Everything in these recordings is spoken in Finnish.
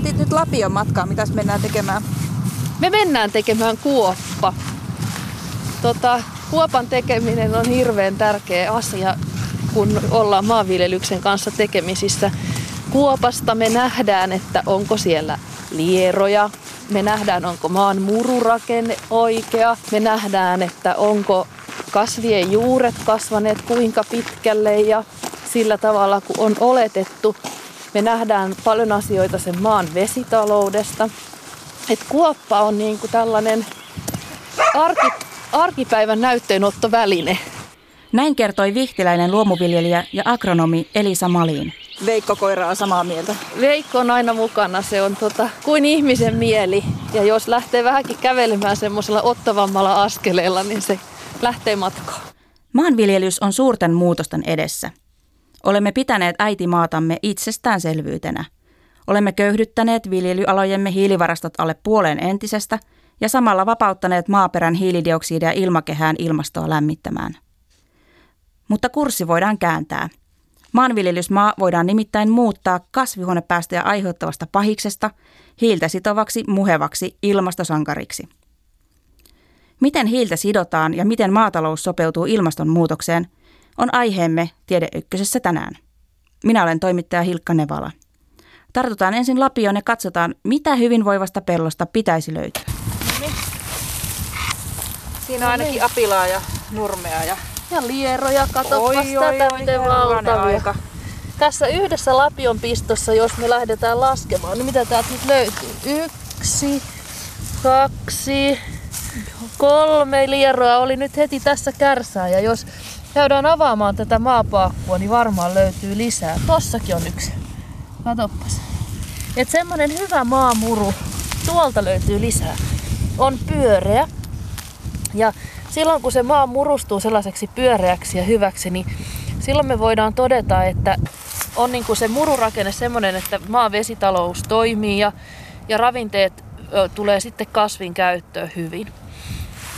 otit nyt Lapion matkaa. Mitäs mennään tekemään? Me mennään tekemään kuoppa. Tota, kuopan tekeminen on hirveän tärkeä asia, kun ollaan maanviljelyksen kanssa tekemisissä. Kuopasta me nähdään, että onko siellä lieroja, me nähdään, onko maan mururakenne oikea, me nähdään, että onko kasvien juuret kasvaneet kuinka pitkälle ja sillä tavalla, kun on oletettu. Me nähdään paljon asioita sen maan vesitaloudesta. Et kuoppa on niin kuin tällainen arki, arkipäivän näytteenottoväline. Näin kertoi vihtiläinen luomuviljelijä ja agronomi Elisa Malin. Veikko Koira on samaa mieltä. Veikko on aina mukana. Se on tota, kuin ihmisen mieli. Ja jos lähtee vähänkin kävelemään semmoisella ottavammalla askeleella, niin se lähtee matkaan. Maanviljelys on suurten muutosten edessä. Olemme pitäneet äitimaatamme itsestäänselvyytenä. Olemme köyhdyttäneet viljelyalojemme hiilivarastot alle puoleen entisestä ja samalla vapauttaneet maaperän hiilidioksidia ilmakehään ilmastoa lämmittämään. Mutta kurssi voidaan kääntää. Maanviljelysmaa voidaan nimittäin muuttaa kasvihuonepäästöjä aiheuttavasta pahiksesta hiiltä sitovaksi muhevaksi ilmastosankariksi. Miten hiiltä sidotaan ja miten maatalous sopeutuu ilmastonmuutokseen – on aiheemme Tiede Ykkösessä tänään. Minä olen toimittaja Hilkka Nevala. Tartutaan ensin Lapioon ja katsotaan, mitä hyvinvoivasta pellosta pitäisi löytyä. Siinä on ainakin apilaa ja nurmea ja... Ja lieroja, katsopas tätä, miten valtavia. Aika. Tässä yhdessä Lapion pistossa, jos me lähdetään laskemaan, niin mitä täältä nyt löytyy? Yksi, kaksi, kolme lieroa oli nyt heti tässä kärsää. Ja jos käydään avaamaan tätä maapaakkua, niin varmaan löytyy lisää. Tossakin on yksi. Katoppas. Et semmonen hyvä maamuru, tuolta löytyy lisää, on pyöreä. Ja silloin kun se maa murustuu sellaiseksi pyöreäksi ja hyväksi, niin silloin me voidaan todeta, että on niin kuin se mururakenne semmoinen, että maan vesitalous toimii ja, ja ravinteet ö, tulee sitten kasvin käyttöön hyvin.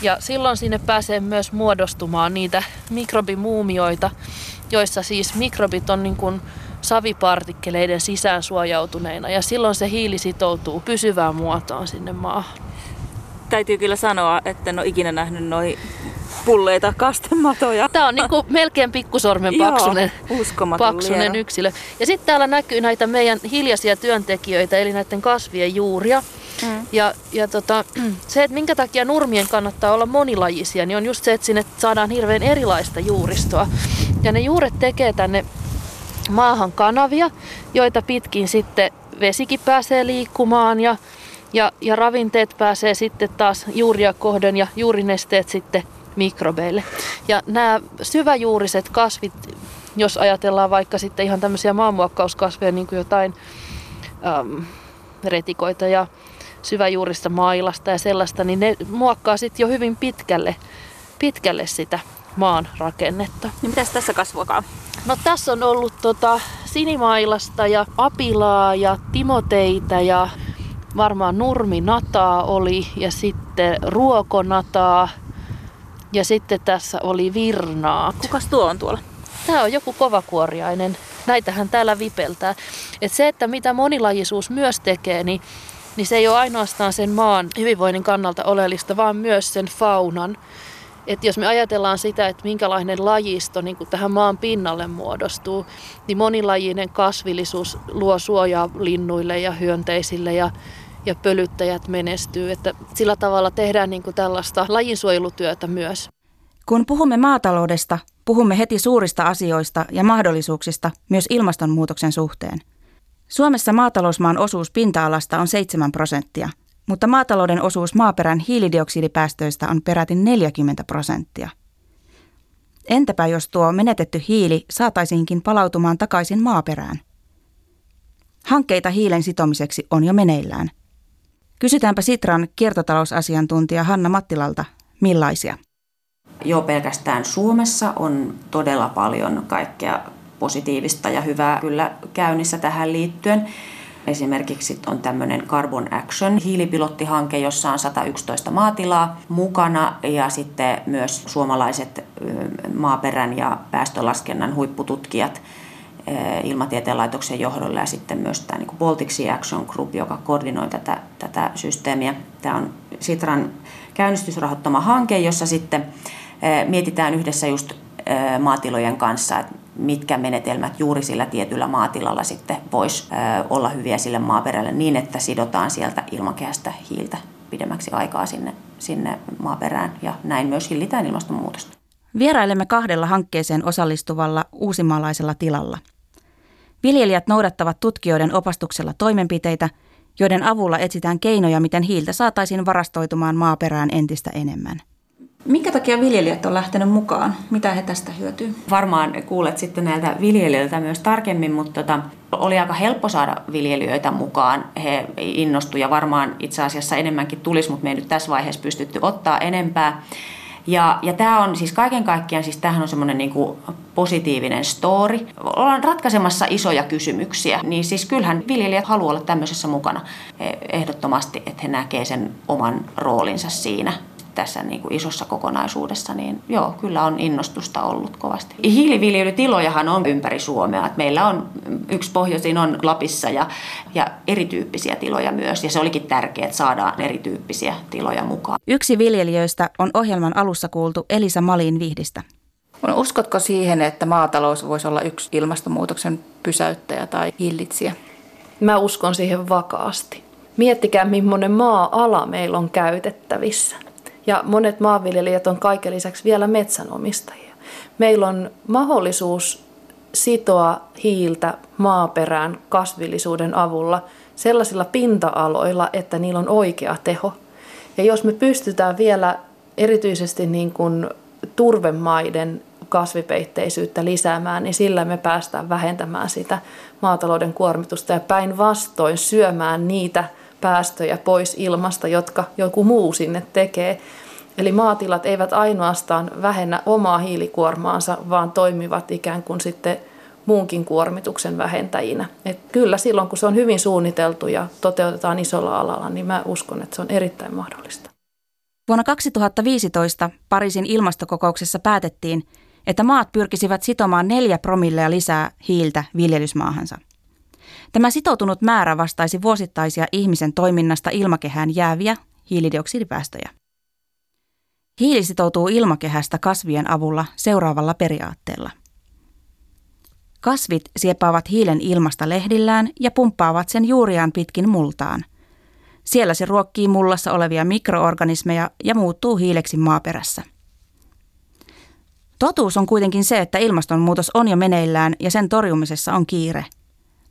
Ja silloin sinne pääsee myös muodostumaan niitä mikrobimuumioita, joissa siis mikrobit on niin kuin savipartikkeleiden sisään suojautuneina ja silloin se hiili sitoutuu pysyvään muotoon sinne maahan. Täytyy kyllä sanoa, että en ole ikinä nähnyt noin pulleita kastematoja. Tämä on niinku melkein pikkusormen paksunen, paksunen yksilö. Ja sitten täällä näkyy näitä meidän hiljaisia työntekijöitä, eli näiden kasvien juuria. Mm. Ja, ja tota, se, että minkä takia nurmien kannattaa olla monilajisia, niin on just se, että sinne saadaan hirveän erilaista juuristoa. Ja ne juuret tekee tänne maahan kanavia, joita pitkin sitten vesikin pääsee liikkumaan ja, ja, ja ravinteet pääsee sitten taas juuria kohden ja juurinesteet sitten mikrobeille. Ja nämä syväjuuriset kasvit, jos ajatellaan vaikka sitten ihan tämmöisiä maanmuokkauskasveja, niin kuin jotain äm, retikoita ja syväjuurista mailasta ja sellaista, niin ne muokkaa sitten jo hyvin pitkälle, pitkälle sitä maan rakennetta. Niin mitäs tässä kasvokaa? No tässä on ollut tota sinimailasta ja apilaa ja timoteita ja varmaan nurminataa oli ja sitten ruokonataa ja sitten tässä oli virnaa. Kukas tuo on tuolla? Tämä on joku kovakuoriainen. Näitähän täällä vipeltää. Et se, että mitä monilajisuus myös tekee, niin niin se ei ole ainoastaan sen maan hyvinvoinnin kannalta oleellista, vaan myös sen faunan. Et jos me ajatellaan sitä, että minkälainen lajisto niin tähän maan pinnalle muodostuu, niin monilajinen kasvillisuus luo suojaa linnuille ja hyönteisille ja, ja pölyttäjät menestyy. Että sillä tavalla tehdään niin kuin tällaista lajinsuojelutyötä myös. Kun puhumme maataloudesta, puhumme heti suurista asioista ja mahdollisuuksista myös ilmastonmuutoksen suhteen – Suomessa maatalousmaan osuus pinta-alasta on 7 prosenttia, mutta maatalouden osuus maaperän hiilidioksidipäästöistä on peräti 40 prosenttia. Entäpä jos tuo menetetty hiili saataisiinkin palautumaan takaisin maaperään? Hankkeita hiilen sitomiseksi on jo meneillään. Kysytäänpä Sitran kiertotalousasiantuntija Hanna Mattilalta, millaisia? Jo pelkästään Suomessa on todella paljon kaikkea positiivista ja hyvää kyllä käynnissä tähän liittyen. Esimerkiksi on tämmöinen Carbon Action hiilipilottihanke, jossa on 111 maatilaa mukana ja sitten myös suomalaiset maaperän ja päästölaskennan huippututkijat ilmatieteen laitoksen johdolla ja sitten myös tämä niin Baltic Sea Action Group, joka koordinoi tätä, tätä systeemiä. Tämä on Sitran käynnistysrahoittama hanke, jossa sitten mietitään yhdessä just maatilojen kanssa, että mitkä menetelmät juuri sillä tietyllä maatilalla sitten voisi olla hyviä sille maaperälle niin, että sidotaan sieltä ilmakehästä hiiltä pidemmäksi aikaa sinne, sinne maaperään ja näin myös hillitään ilmastonmuutosta. Vierailemme kahdella hankkeeseen osallistuvalla uusimaalaisella tilalla. Viljelijät noudattavat tutkijoiden opastuksella toimenpiteitä, joiden avulla etsitään keinoja, miten hiiltä saataisiin varastoitumaan maaperään entistä enemmän – Minkä takia viljelijät on lähtenyt mukaan? Mitä he tästä hyötyy? Varmaan kuulet sitten näiltä viljelijöiltä myös tarkemmin, mutta tota, oli aika helppo saada viljelijöitä mukaan. He innostuivat ja varmaan itse asiassa enemmänkin tulisi, mutta me ei nyt tässä vaiheessa pystytty ottaa enempää. Ja, ja tämä on siis kaiken kaikkiaan, siis tämähän on semmoinen niinku positiivinen story. Ollaan ratkaisemassa isoja kysymyksiä, niin siis kyllähän viljelijät haluaa olla tämmöisessä mukana ehdottomasti, että he näkevät sen oman roolinsa siinä tässä niin kuin isossa kokonaisuudessa, niin joo, kyllä on innostusta ollut kovasti. Hiiliviljelytilojahan on ympäri Suomea. Että meillä on yksi pohjoisin on Lapissa ja, ja erityyppisiä tiloja myös. Ja se olikin tärkeää, että saadaan erityyppisiä tiloja mukaan. Yksi viljelijöistä on ohjelman alussa kuultu Elisa Malin Vihdistä. No, uskotko siihen, että maatalous voisi olla yksi ilmastonmuutoksen pysäyttäjä tai hillitsijä? Mä uskon siihen vakaasti. Miettikää, millainen maa-ala meillä on käytettävissä. Ja monet maanviljelijät on kaiken lisäksi vielä metsänomistajia. Meillä on mahdollisuus sitoa hiiltä maaperään kasvillisuuden avulla sellaisilla pinta-aloilla, että niillä on oikea teho. Ja jos me pystytään vielä erityisesti niin kuin turvemaiden kasvipeitteisyyttä lisäämään, niin sillä me päästään vähentämään sitä maatalouden kuormitusta ja päinvastoin syömään niitä – päästöjä pois ilmasta, jotka joku muu sinne tekee. Eli maatilat eivät ainoastaan vähennä omaa hiilikuormaansa, vaan toimivat ikään kuin sitten muunkin kuormituksen vähentäjinä. Et kyllä silloin, kun se on hyvin suunniteltu ja toteutetaan isolla alalla, niin mä uskon, että se on erittäin mahdollista. Vuonna 2015 Pariisin ilmastokokouksessa päätettiin, että maat pyrkisivät sitomaan neljä promillea lisää hiiltä viljelysmaahansa – Tämä sitoutunut määrä vastaisi vuosittaisia ihmisen toiminnasta ilmakehään jääviä hiilidioksidipäästöjä. Hiili sitoutuu ilmakehästä kasvien avulla seuraavalla periaatteella. Kasvit siepaavat hiilen ilmasta lehdillään ja pumppaavat sen juuriaan pitkin multaan. Siellä se ruokkii mullassa olevia mikroorganismeja ja muuttuu hiileksi maaperässä. Totuus on kuitenkin se, että ilmastonmuutos on jo meneillään ja sen torjumisessa on kiire –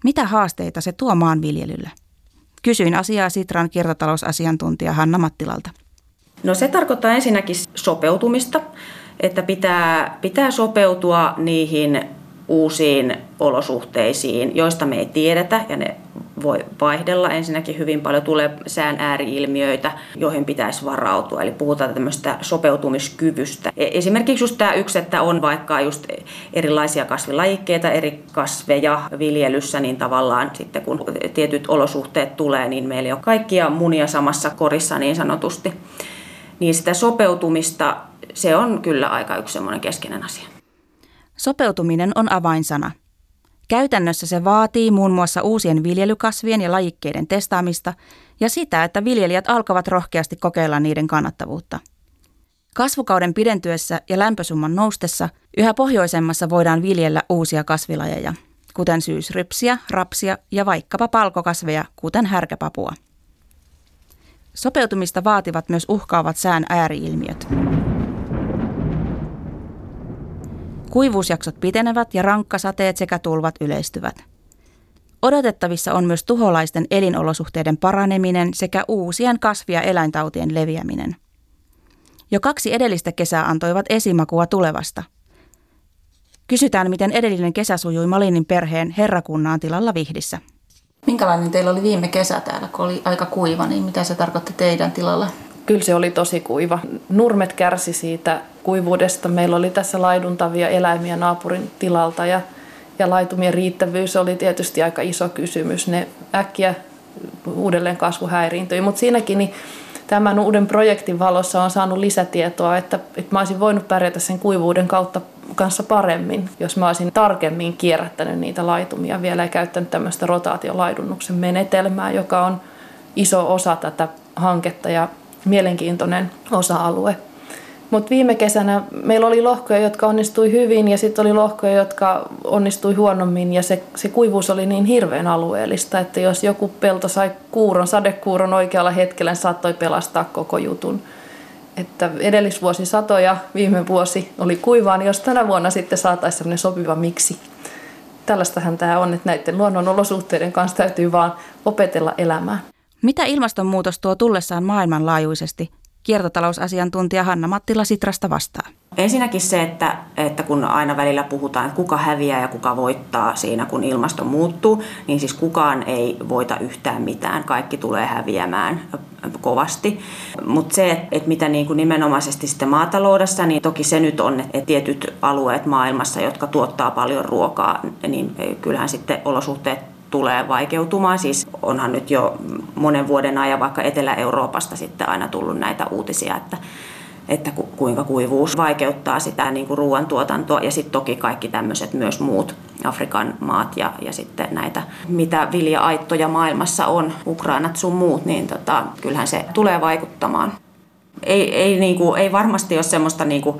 mitä haasteita se tuo maanviljelylle? Kysyin asiaa Sitran kiertotalousasiantuntija Hanna Mattilalta. No se tarkoittaa ensinnäkin sopeutumista, että pitää, pitää sopeutua niihin uusiin olosuhteisiin, joista me ei tiedetä ja ne voi vaihdella. Ensinnäkin hyvin paljon tulee sään ääriilmiöitä, joihin pitäisi varautua. Eli puhutaan tämmöistä sopeutumiskyvystä. E, esimerkiksi just tämä yksi, että on vaikka just erilaisia kasvilajikkeita, eri kasveja viljelyssä, niin tavallaan sitten kun tietyt olosuhteet tulee, niin meillä ei ole kaikkia munia samassa korissa niin sanotusti. Niin sitä sopeutumista, se on kyllä aika yksi semmoinen keskeinen asia. Sopeutuminen on avainsana. Käytännössä se vaatii muun muassa uusien viljelykasvien ja lajikkeiden testaamista ja sitä, että viljelijät alkavat rohkeasti kokeilla niiden kannattavuutta. Kasvukauden pidentyessä ja lämpösumman noustessa yhä pohjoisemmassa voidaan viljellä uusia kasvilajeja, kuten syysrypsiä, rapsia ja vaikkapa palkokasveja, kuten härkäpapua. Sopeutumista vaativat myös uhkaavat sään ääriilmiöt. Kuivuusjaksot pitenevät ja rankkasateet sekä tulvat yleistyvät. Odotettavissa on myös tuholaisten elinolosuhteiden paraneminen sekä uusien kasvi- ja eläintautien leviäminen. Jo kaksi edellistä kesää antoivat esimakua tulevasta. Kysytään, miten edellinen kesä sujui Malinin perheen herrakunnaan tilalla Vihdissä. Minkälainen teillä oli viime kesä täällä, kun oli aika kuiva, niin mitä se tarkoitti teidän tilalla? Kyllä se oli tosi kuiva. Nurmet kärsi siitä kuivuudesta. Meillä oli tässä laiduntavia eläimiä naapurin tilalta ja, ja laitumien riittävyys oli tietysti aika iso kysymys. Ne äkkiä uudelleen kasvu häiriintyi, mutta siinäkin niin tämän uuden projektin valossa on saanut lisätietoa, että, että mä olisin voinut pärjätä sen kuivuuden kautta kanssa paremmin, jos mä olisin tarkemmin kierrättänyt niitä laitumia vielä ja käyttänyt tämmöistä rotaatiolaidunnuksen menetelmää, joka on iso osa tätä hanketta ja mielenkiintoinen osa-alue. Mutta viime kesänä meillä oli lohkoja, jotka onnistui hyvin ja sitten oli lohkoja, jotka onnistui huonommin ja se, se kuivuus oli niin hirveän alueellista, että jos joku pelto sai kuuron, sadekuuron oikealla hetkellä, niin saattoi pelastaa koko jutun. Että edellisvuosi satoja, viime vuosi oli kuivaa, niin jos tänä vuonna sitten saataisiin sellainen sopiva miksi. Tällaistahan tämä on, että näiden luonnon olosuhteiden kanssa täytyy vaan opetella elämään. Mitä ilmastonmuutos tuo tullessaan maailmanlaajuisesti Kiertotalousasiantuntija Hanna Mattila Sitrasta vastaa. Ensinnäkin se, että, että kun aina välillä puhutaan, että kuka häviää ja kuka voittaa siinä, kun ilmasto muuttuu, niin siis kukaan ei voita yhtään mitään. Kaikki tulee häviämään kovasti. Mutta se, että mitä niin kuin nimenomaisesti sitten maataloudessa, niin toki se nyt on, että tietyt alueet maailmassa, jotka tuottaa paljon ruokaa, niin kyllähän sitten olosuhteet tulee vaikeutumaan. Siis onhan nyt jo monen vuoden ajan vaikka Etelä-Euroopasta sitten aina tullut näitä uutisia, että, että kuinka kuivuus vaikeuttaa sitä niin kuin ruoantuotantoa ja sitten toki kaikki tämmöiset myös muut Afrikan maat ja, ja sitten näitä, mitä vilja-aittoja maailmassa on, Ukrainat sun muut, niin tota, kyllähän se tulee vaikuttamaan. Ei, ei, niin kuin, ei varmasti ole semmoista niin kuin,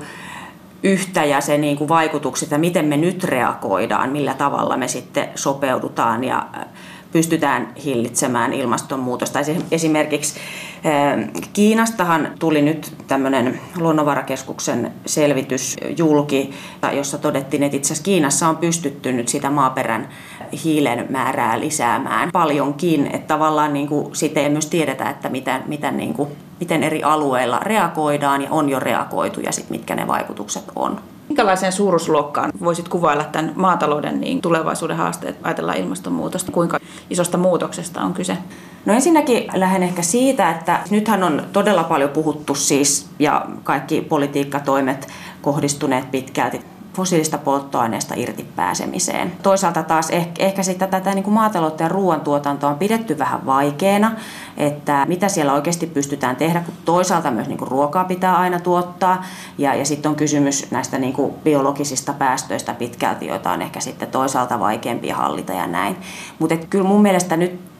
yhtä ja se niin kuin vaikutukset ja miten me nyt reagoidaan, millä tavalla me sitten sopeudutaan ja äh, pystytään hillitsemään ilmastonmuutosta. Esimerkiksi äh, Kiinastahan tuli nyt tämmöinen luonnonvarakeskuksen selvitys julki, jossa todettiin, että itse asiassa Kiinassa on pystytty nyt sitä maaperän hiilen määrää lisäämään paljonkin, että tavallaan niin kuin siitä ei myös tiedetä, että miten, miten, niin kuin, miten eri alueilla reagoidaan ja on jo reagoitu ja sit mitkä ne vaikutukset on. Minkälaiseen suuruusluokkaan voisit kuvailla tämän maatalouden niin tulevaisuuden haasteet, ajatellaan ilmastonmuutosta, kuinka isosta muutoksesta on kyse? No ensinnäkin lähden ehkä siitä, että nythän on todella paljon puhuttu siis ja kaikki politiikkatoimet kohdistuneet pitkälti fossiilista polttoaineesta irti pääsemiseen. Toisaalta taas ehkä, ehkä sitten tätä niin kuin maataloutta ja ruoantuotantoa on pidetty vähän vaikeana, että mitä siellä oikeasti pystytään tehdä, kun toisaalta myös niin kuin ruokaa pitää aina tuottaa ja, ja sitten on kysymys näistä niin kuin biologisista päästöistä pitkälti, joita on ehkä sitten toisaalta vaikeampi hallita ja näin. Mutta kyllä mun mielestä nyt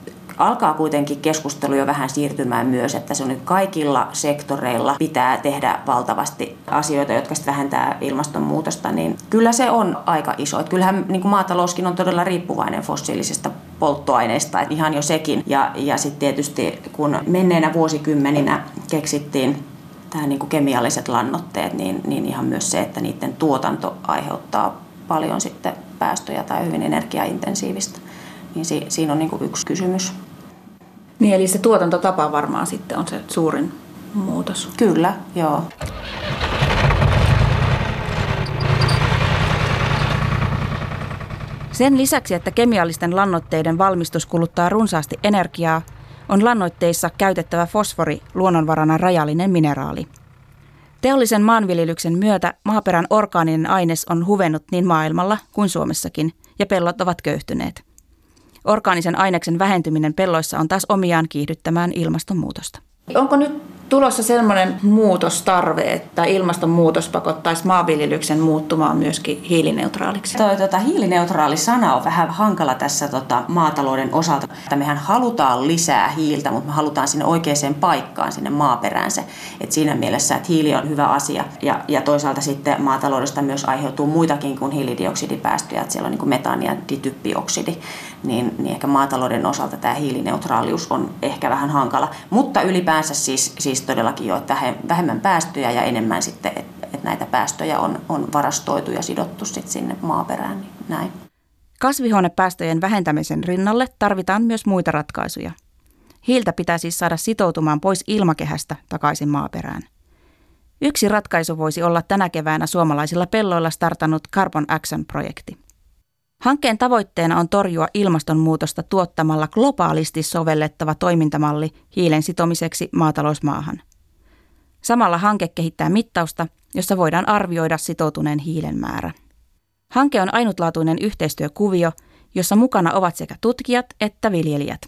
alkaa kuitenkin keskustelu jo vähän siirtymään myös, että se on nyt kaikilla sektoreilla pitää tehdä valtavasti asioita, jotka sitten vähentää ilmastonmuutosta, niin kyllä se on aika iso. Että kyllähän niin kuin maatalouskin on todella riippuvainen fossiilisista polttoaineista, että ihan jo sekin. Ja, ja sitten tietysti kun menneenä vuosikymmeninä keksittiin tämä niin kemialliset lannoitteet, niin, niin ihan myös se, että niiden tuotanto aiheuttaa paljon sitten päästöjä tai hyvin energiaintensiivistä niin si, siinä on niin kuin yksi kysymys. Niin, eli se tuotantotapa varmaan sitten on se suurin muutos. Kyllä, joo. Sen lisäksi, että kemiallisten lannoitteiden valmistus kuluttaa runsaasti energiaa, on lannoitteissa käytettävä fosfori luonnonvarana rajallinen mineraali. Teollisen maanviljelyksen myötä maaperän orgaaninen aines on huvennut niin maailmalla kuin Suomessakin, ja pellot ovat köyhtyneet – Orgaanisen aineksen vähentyminen pelloissa on taas omiaan kiihdyttämään ilmastonmuutosta. Onko nyt tulossa sellainen muutostarve, että ilmastonmuutos pakottaisi maanviljelyksen muuttumaan myöskin hiilineutraaliksi? Tuo, tuota, hiilineutraali sana on vähän hankala tässä tota, maatalouden osalta. Että mehän halutaan lisää hiiltä, mutta me halutaan sinne oikeaan paikkaan, sinne maaperäänsä. Et siinä mielessä, että hiili on hyvä asia. Ja, ja toisaalta sitten maataloudesta myös aiheutuu muitakin kuin hiilidioksidipäästöjä. Että siellä on niin metaani ja dityppioksidi. Niin, niin ehkä maatalouden osalta tämä hiilineutraalius on ehkä vähän hankala. Mutta ylipäänsä siis, siis todellakin jo, että vähemmän päästöjä ja enemmän sitten, että, että näitä päästöjä on, on varastoitu ja sidottu sitten sinne maaperään. Niin näin. Kasvihuonepäästöjen vähentämisen rinnalle tarvitaan myös muita ratkaisuja. Hiiltä pitää siis saada sitoutumaan pois ilmakehästä takaisin maaperään. Yksi ratkaisu voisi olla tänä keväänä suomalaisilla pelloilla startannut Carbon Action-projekti. Hankkeen tavoitteena on torjua ilmastonmuutosta tuottamalla globaalisti sovellettava toimintamalli hiilen sitomiseksi maatalousmaahan. Samalla hanke kehittää mittausta, jossa voidaan arvioida sitoutuneen hiilen määrä. Hanke on ainutlaatuinen yhteistyökuvio, jossa mukana ovat sekä tutkijat että viljelijät.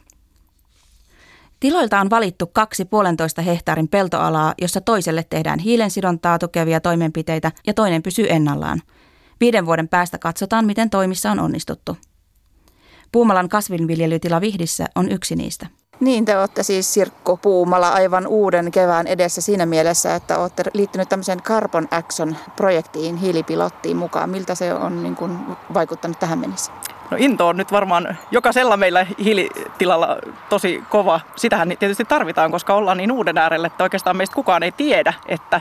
Tiloilta on valittu kaksi puolentoista hehtaarin peltoalaa, jossa toiselle tehdään hiilensidontaa tukevia toimenpiteitä ja toinen pysyy ennallaan. Viiden vuoden päästä katsotaan, miten toimissa on onnistuttu. Puumalan kasvinviljelytila Vihdissä on yksi niistä. Niin, te olette siis Sirkku Puumala aivan uuden kevään edessä siinä mielessä, että olette liittynyt tämmöiseen Carbon Action-projektiin, hiilipilottiin mukaan. Miltä se on niin kuin, vaikuttanut tähän mennessä? No into on nyt varmaan jokaisella meillä hiilitilalla tosi kova. Sitähän tietysti tarvitaan, koska ollaan niin uuden äärelle, että oikeastaan meistä kukaan ei tiedä, että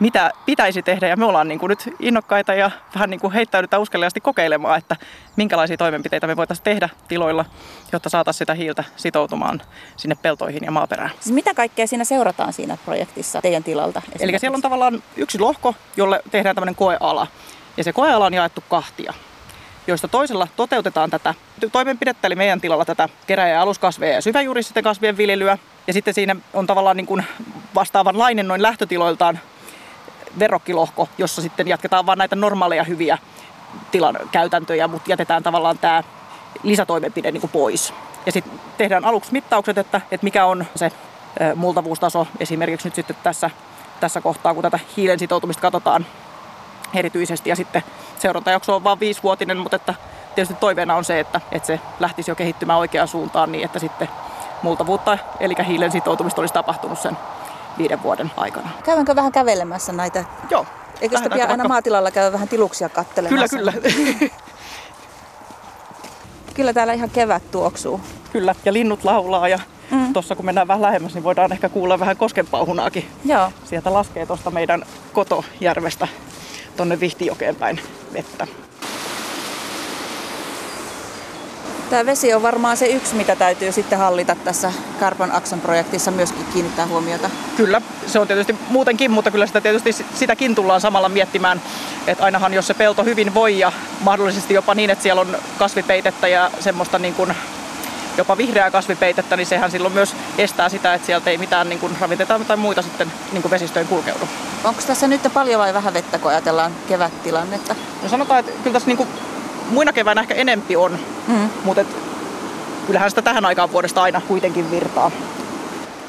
mitä pitäisi tehdä. Ja me ollaan niin kuin nyt innokkaita ja vähän niin kuin heittäydytään uskeliaasti kokeilemaan, että minkälaisia toimenpiteitä me voitaisiin tehdä tiloilla, jotta saataisiin sitä hiiltä sitoutumaan sinne peltoihin ja maaperään. Siis mitä kaikkea siinä seurataan siinä projektissa teidän tilalta? Eli siellä on tavallaan yksi lohko, jolle tehdään tämmöinen koeala. Ja se koeala on jaettu kahtia joista toisella toteutetaan tätä toimenpidettä, eli meidän tilalla tätä kerä- ja aluskasveja ja syväjuuristen kasvien viljelyä. Ja sitten siinä on tavallaan niin kuin vastaavanlainen noin lähtötiloiltaan verrokkilohko, jossa sitten jatketaan vain näitä normaaleja hyviä tilan käytäntöjä, mutta jätetään tavallaan tämä lisätoimenpide niin kuin pois. Ja sitten tehdään aluksi mittaukset, että, että mikä on se multavuustaso esimerkiksi nyt sitten tässä, tässä kohtaa, kun tätä hiilen sitoutumista katsotaan erityisesti. Ja sitten seurantajakso on vain viisivuotinen, mutta että tietysti toiveena on se, että, että se lähtisi jo kehittymään oikeaan suuntaan niin, että sitten multavuutta, eli hiilen sitoutumista olisi tapahtunut sen viiden vuoden aikana. Käydäänkö vähän kävelemässä näitä? Joo. Eikö sitä pian aina maatilalla käydä vähän tiluksia kattelemassa? Kyllä, kyllä. kyllä täällä ihan kevät tuoksuu. Kyllä, ja linnut laulaa ja mm. tuossa kun mennään vähän lähemmäs, niin voidaan ehkä kuulla vähän koskenpauhunaakin. Joo. Sieltä laskee tuosta meidän kotojärvestä tuonne Vihtijokeen päin vettä. Tämä vesi on varmaan se yksi, mitä täytyy sitten hallita tässä Carbon Action-projektissa myöskin kiinnittää huomiota. Kyllä, se on tietysti muutenkin, mutta kyllä sitä tietysti sitäkin tullaan samalla miettimään, että ainahan jos se pelto hyvin voi ja mahdollisesti jopa niin, että siellä on kasvipeitettä ja semmoista niin kuin jopa vihreää kasvipeitettä, niin sehän silloin myös estää sitä, että sieltä ei mitään niin kuin ravinteta tai muita sitten niin kuin vesistöön kulkeudu. Onko tässä nyt paljon vai vähän vettä, kun ajatellaan kevättilannetta? No sanotaan, että kyllä tässä niin kuin muina keväänä ehkä enempi on, mm. mutta et, kyllähän sitä tähän aikaan vuodesta aina kuitenkin virtaa.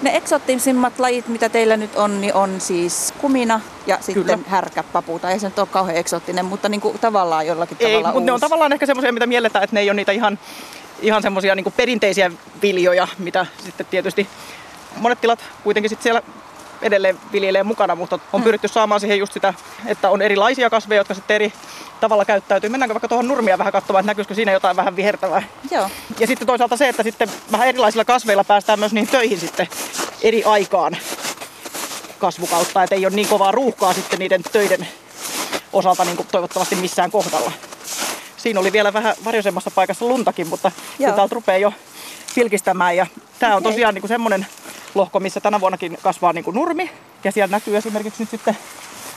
Ne eksoottisimmat lajit, mitä teillä nyt on, niin on siis kumina ja sitten Kyllä. härkäpapu. Tai ei se nyt ole kauhean eksoottinen, mutta niin kuin tavallaan jollakin ei, tavalla mutta ne on tavallaan ehkä semmoisia, mitä mielletään, että ne ei ole niitä ihan, ihan semmoisia niin perinteisiä viljoja, mitä sitten tietysti monet tilat kuitenkin sitten siellä edelleen viljelee mukana, mutta on mm. pyritty saamaan siihen just sitä, että on erilaisia kasveja, jotka sitten eri tavalla käyttäytyy. Mennäänkö vaikka tuohon nurmia vähän katsomaan, että näkyisikö siinä jotain vähän vihertävää? Joo. Ja sitten toisaalta se, että sitten vähän erilaisilla kasveilla päästään myös niihin töihin sitten eri aikaan kasvukautta, että ei ole niin kovaa ruuhkaa sitten niiden töiden osalta niin kuin toivottavasti missään kohdalla. Siinä oli vielä vähän varjoisemmassa paikassa luntakin, mutta täältä rupeaa jo pilkistämään. Ja tämä on tosiaan niin kuin semmoinen lohko, missä tänä vuonnakin kasvaa niin kuin nurmi. Ja siellä näkyy esimerkiksi nyt sitten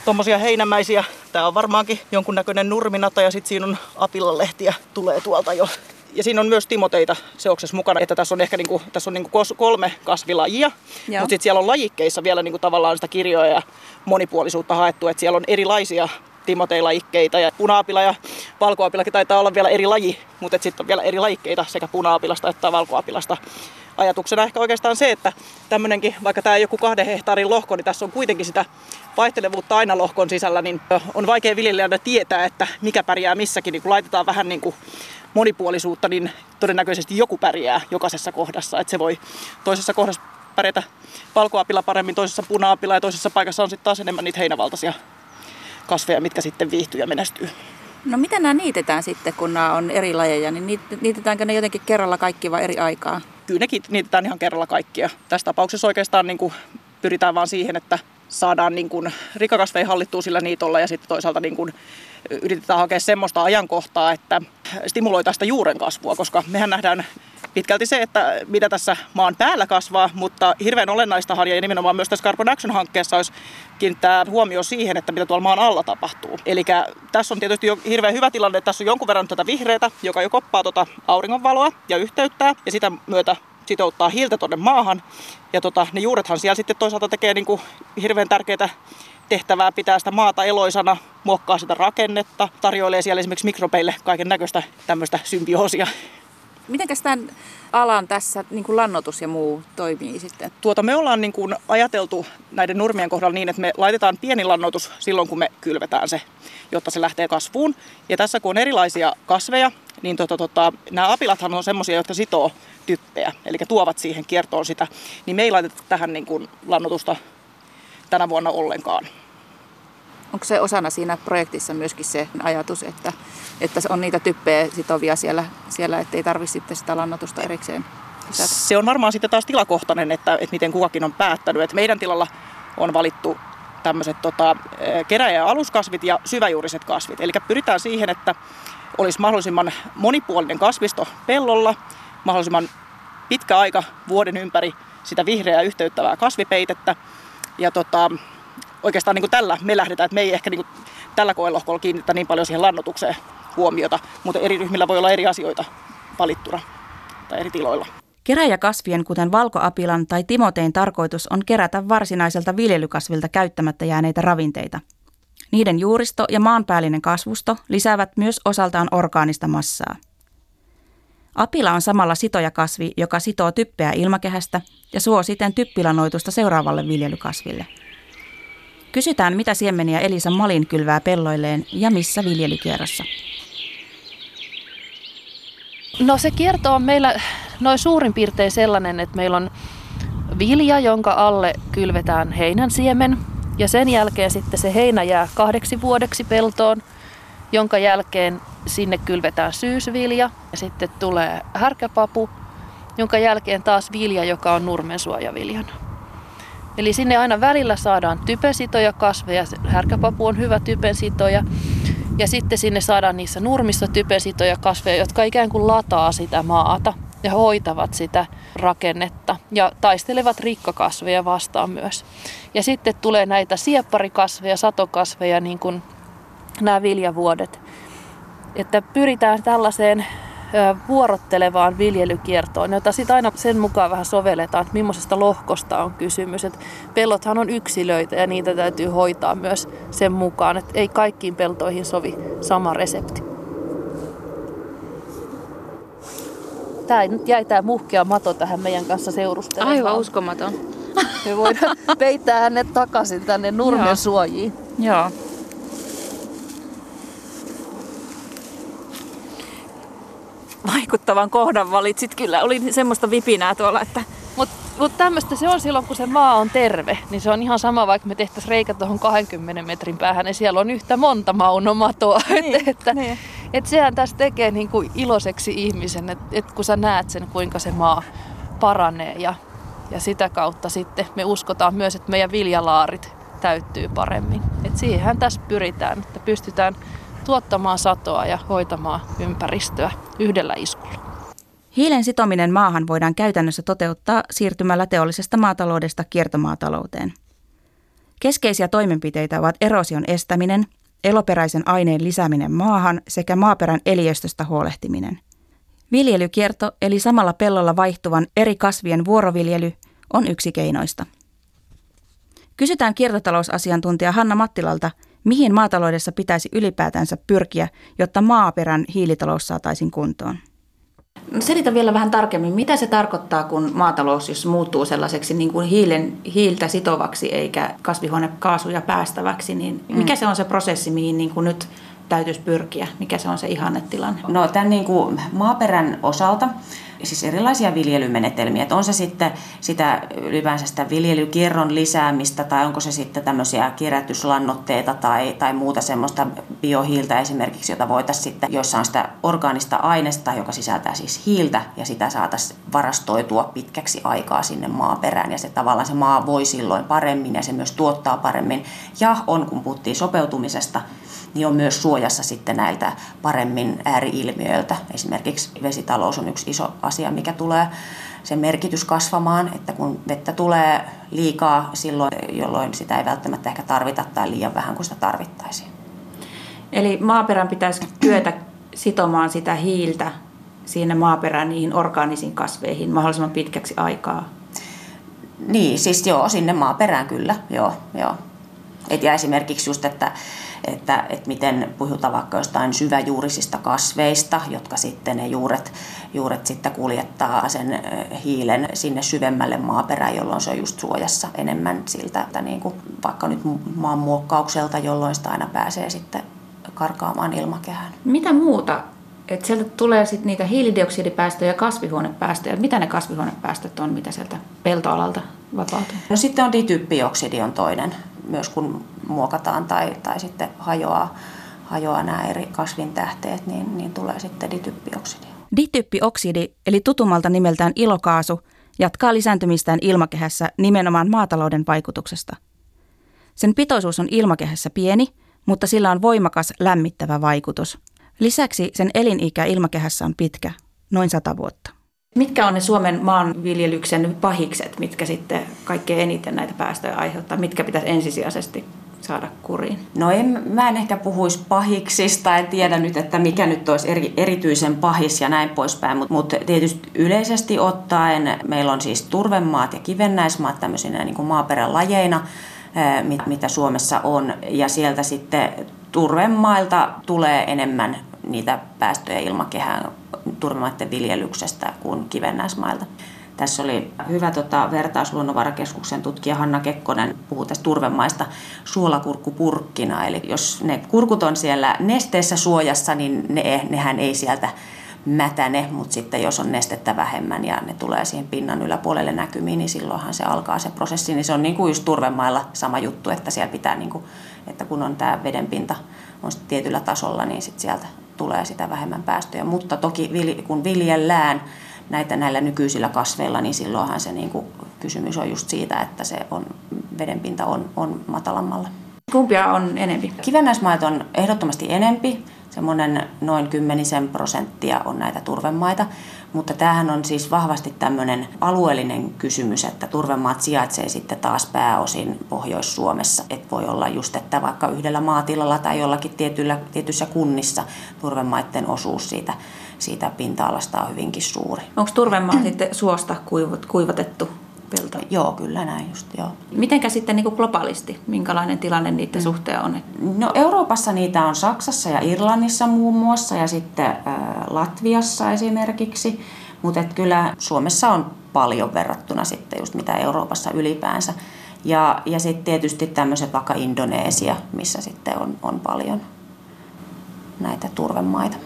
tuommoisia heinämäisiä. Tämä on varmaankin jonkunnäköinen nurminata ja sitten siinä on apilalehtiä tulee tuolta jo. Ja siinä on myös timoteita seoksessa mukana, että tässä on ehkä niinku, tässä on niinku kolme kasvilajia, mutta sitten siellä on lajikkeissa vielä niinku tavallaan sitä kirjoja ja monipuolisuutta haettu, että siellä on erilaisia timoteilajikkeita ja punaapila ja valkoapilakin taitaa olla vielä eri laji, mutta sitten on vielä eri lajikkeita sekä punaapilasta että valkoapilasta ajatuksena ehkä oikeastaan se, että tämmöinenkin, vaikka tämä joku kahden hehtaarin lohko, niin tässä on kuitenkin sitä vaihtelevuutta aina lohkon sisällä, niin on vaikea viljelijänä tietää, että mikä pärjää missäkin. Niin kun laitetaan vähän niin kuin monipuolisuutta, niin todennäköisesti joku pärjää jokaisessa kohdassa. Että se voi toisessa kohdassa pärjätä valkoapila paremmin, toisessa punaapila ja toisessa paikassa on sitten taas enemmän niitä heinävaltaisia kasveja, mitkä sitten viihtyy ja menestyy. No miten nämä niitetään sitten, kun nämä on eri lajeja, niin niitetäänkö ne jotenkin kerralla kaikki vai eri aikaa? Kyllä ne niitetään ihan kerralla kaikkia. Tässä tapauksessa oikeastaan niin kuin pyritään vaan siihen, että saadaan niin kuin rikakasveja hallittua sillä niitolla ja sitten toisaalta niin kuin yritetään hakea semmoista ajankohtaa, että stimuloitaan sitä juuren kasvua, koska mehän nähdään pitkälti se, että mitä tässä maan päällä kasvaa, mutta hirveän olennaistahan ja nimenomaan myös tässä Carbon Action-hankkeessa olisi kiinnittää huomio siihen, että mitä tuolla maan alla tapahtuu. Eli tässä on tietysti jo hirveän hyvä tilanne, että tässä on jonkun verran tätä vihreätä, joka jo koppaa tuota auringonvaloa ja yhteyttää ja sitä myötä sitouttaa hiiltä tuonne maahan. Ja tota, ne juurethan siellä sitten toisaalta tekee niin kuin hirveän tärkeää tehtävää pitää sitä maata eloisana, muokkaa sitä rakennetta, tarjoilee siellä esimerkiksi mikrobeille kaiken näköistä tämmöistä symbioosia. Miten tämän alan tässä niin kuin lannotus ja muu toimii sitten? Tuota, me ollaan niin kuin ajateltu näiden nurmien kohdalla niin, että me laitetaan pieni lannotus silloin, kun me kylvetään se, jotta se lähtee kasvuun. Ja tässä kun on erilaisia kasveja, niin tota, tota, nämä apilathan on semmoisia, jotka sitoo typpeä, eli tuovat siihen kiertoon sitä, niin me ei laiteta tähän niin kuin lannotusta tänä vuonna ollenkaan. Onko se osana siinä projektissa myöskin se ajatus, että, että on niitä typpejä sitovia siellä, siellä ettei tarvitse sitten sitä lannotusta erikseen lisätä? Se on varmaan sitten taas tilakohtainen, että, että miten kukakin on päättänyt. Että meidän tilalla on valittu tämmöiset tota, kerä- ja aluskasvit ja syväjuuriset kasvit. Eli pyritään siihen, että olisi mahdollisimman monipuolinen kasvisto pellolla, mahdollisimman pitkä aika vuoden ympäri sitä vihreää yhteyttävää kasvipeitettä. Ja tota, oikeastaan niin kuin tällä me lähdetään, että me ei ehkä niin kuin tällä koelohkolla kiinnitä niin paljon siihen lannotukseen huomiota, mutta eri ryhmillä voi olla eri asioita valittuna tai eri tiloilla. Keräjäkasvien, kuten valkoapilan tai timotein tarkoitus on kerätä varsinaiselta viljelykasvilta käyttämättä jääneitä ravinteita. Niiden juuristo ja maanpäällinen kasvusto lisäävät myös osaltaan orgaanista massaa. Apila on samalla sitojakasvi, joka sitoo typpeä ilmakehästä ja suo siten typpilanoitusta seuraavalle viljelykasville. Kysytään, mitä siemeniä Elisa Malin kylvää pelloilleen ja missä viljelykierrossa. No se kierto on meillä noin suurin piirtein sellainen, että meillä on vilja, jonka alle kylvetään heinän siemen. Ja sen jälkeen sitten se heinä jää kahdeksi vuodeksi peltoon, jonka jälkeen sinne kylvetään syysvilja ja sitten tulee härkäpapu, jonka jälkeen taas vilja, joka on nurmensuojaviljana. Eli sinne aina välillä saadaan typensitoja kasveja, härkäpapu on hyvä typensitoja. Ja sitten sinne saadaan niissä nurmissa typensitoja kasveja, jotka ikään kuin lataa sitä maata ja hoitavat sitä rakennetta ja taistelevat rikkakasveja vastaan myös. Ja sitten tulee näitä siepparikasveja, satokasveja, niin kuin nämä viljavuodet. Että pyritään tällaiseen vuorottelevaan viljelykiertoon, jota sitten aina sen mukaan vähän sovelletaan, että millaisesta lohkosta on kysymys. Et pellothan on yksilöitä ja niitä täytyy hoitaa myös sen mukaan, että ei kaikkiin peltoihin sovi sama resepti. Tämä nyt jäi tämä muhkea mato tähän meidän kanssa seurustelemaan. Aivan uskomaton. Me voidaan peittää hänet takaisin tänne nurmen Joo. suojiin. Joo. Vaikuttavan kohdan valitsit. Kyllä oli semmoista vipinää tuolla, että... Mutta mut tämmöistä se on silloin, kun se maa on terve. Niin se on ihan sama, vaikka me tehtäisiin reikä tuohon 20 metrin päähän, niin siellä on yhtä monta maunomatoa. Niin, että, että, niin. että sehän tässä tekee niin kuin iloiseksi ihmisen, että, että kun sä näet sen, kuinka se maa paranee. Ja, ja sitä kautta sitten me uskotaan myös, että meidän viljalaarit täyttyy paremmin. Et siihen tässä pyritään, että pystytään tuottamaan satoa ja hoitamaan ympäristöä yhdellä iskulla. Hiilen sitominen maahan voidaan käytännössä toteuttaa siirtymällä teollisesta maataloudesta kiertomaatalouteen. Keskeisiä toimenpiteitä ovat erosion estäminen, eloperäisen aineen lisääminen maahan sekä maaperän eliöstöstä huolehtiminen. Viljelykierto eli samalla pellolla vaihtuvan eri kasvien vuoroviljely on yksi keinoista. Kysytään kiertotalousasiantuntija Hanna Mattilalta – Mihin maataloudessa pitäisi ylipäätänsä pyrkiä, jotta maaperän hiilitalous saataisiin kuntoon? No selitä vielä vähän tarkemmin, mitä se tarkoittaa, kun maatalous jos muuttuu sellaiseksi niin kuin hiilen, hiiltä sitovaksi eikä kasvihuonekaasuja päästäväksi, niin mm. mikä se on se prosessi, mihin niin kuin nyt täytyisi pyrkiä? Mikä se on se ihannetilanne? No tämän niin kuin maaperän osalta siis erilaisia viljelymenetelmiä. Että on se sitten sitä ylipäänsä sitä viljelykierron lisäämistä tai onko se sitten tämmöisiä kierrätyslannoitteita tai, tai muuta semmoista biohiiltä esimerkiksi, jota voitaisiin sitten, joissa on sitä orgaanista aineesta, joka sisältää siis hiiltä ja sitä saataisiin varastoitua pitkäksi aikaa sinne maaperään ja se tavallaan se maa voi silloin paremmin ja se myös tuottaa paremmin. Ja on, kun puhuttiin sopeutumisesta, niin on myös suojassa sitten näiltä paremmin ääriilmiöiltä. Esimerkiksi vesitalous on yksi iso asia, mikä tulee sen merkitys kasvamaan, että kun vettä tulee liikaa silloin, jolloin sitä ei välttämättä ehkä tarvita tai liian vähän kuin sitä tarvittaisiin. Eli maaperän pitäisi kyetä sitomaan sitä hiiltä siinä maaperän niihin orgaanisiin kasveihin mahdollisimman pitkäksi aikaa. Niin, siis joo, sinne maaperään kyllä, joo, joo. Et ja esimerkiksi just, että, että, että miten puhutaan vaikka jostain syväjuurisista kasveista, jotka sitten ne juuret, juuret sitten kuljettaa sen hiilen sinne syvemmälle maaperään, jolloin se on just suojassa enemmän siltä, että niin kuin vaikka nyt maanmuokkaukselta, jolloin sitä aina pääsee sitten karkaamaan ilmakehään. Mitä muuta että sieltä tulee sitten niitä hiilidioksidipäästöjä ja kasvihuonepäästöjä. Mitä ne kasvihuonepäästöt on, mitä sieltä peltoalalta vapautuu? No sitten on dityppioksidi on toinen, myös kun muokataan tai, tai sitten hajoaa, hajoaa nämä eri kasvintähteet, niin, niin tulee sitten dityppioksidi. Dityppioksidi, eli tutumalta nimeltään ilokaasu, jatkaa lisääntymistään ilmakehässä nimenomaan maatalouden vaikutuksesta. Sen pitoisuus on ilmakehässä pieni, mutta sillä on voimakas lämmittävä vaikutus – Lisäksi sen elinikä ilmakehässä on pitkä, noin sata vuotta. Mitkä on ne Suomen maanviljelyksen pahikset, mitkä sitten kaikkein eniten näitä päästöjä aiheuttaa? Mitkä pitäisi ensisijaisesti saada kuriin? No en, mä en ehkä puhuisi pahiksista, en tiedä nyt, että mikä nyt olisi eri, erityisen pahis ja näin poispäin, mutta mut tietysti yleisesti ottaen meillä on siis turvemaat ja kivennäismaat tämmöisinä niin kuin maaperän lajeina, mitä Suomessa on, ja sieltä sitten turvemailta tulee enemmän niitä päästöjä ilmakehään turvemaiden viljelyksestä kuin kivennäismailta. Tässä oli hyvä tota, vertaus Luonnonvarakeskuksen tutkija Hanna Kekkonen puhuu tästä turvemaista suolakurkkupurkkina. Eli jos ne kurkut on siellä nesteessä suojassa, niin ne, nehän ei sieltä mätäne, mutta sitten jos on nestettä vähemmän ja ne tulee siihen pinnan yläpuolelle näkymiin, niin silloinhan se alkaa se prosessi. Niin se on niin kuin just turvemailla sama juttu, että siellä pitää, niin kuin, että kun on tämä vedenpinta on tietyllä tasolla, niin sitten sieltä tulee sitä vähemmän päästöjä. Mutta toki kun viljellään näitä näillä nykyisillä kasveilla, niin silloinhan se niin kuin, kysymys on just siitä, että se on, vedenpinta on, on matalammalla. Kumpia on enempi? Kivennäismaita on ehdottomasti enempi. Semmoinen noin kymmenisen prosenttia on näitä turvemaita. Mutta tämähän on siis vahvasti tämmöinen alueellinen kysymys, että turvemaat sijaitsee sitten taas pääosin Pohjois-Suomessa. Et voi olla just, että vaikka yhdellä maatilalla tai jollakin tietyllä, tietyissä kunnissa turvemaiden osuus siitä, siitä pinta-alasta on hyvinkin suuri. Onko turvemaa sitten suosta kuivatettu pelto? Joo, kyllä näin just, joo. Mitenkä sitten niin kuin globaalisti, minkälainen tilanne niiden mm. suhteen on? No Euroopassa niitä on Saksassa ja Irlannissa muun muassa ja sitten äh, Latviassa esimerkiksi, mutta kyllä Suomessa on paljon verrattuna sitten just mitä Euroopassa ylipäänsä. Ja, ja sitten tietysti tämmöiset vaikka Indoneesia, missä sitten on, on paljon näitä turvemaita.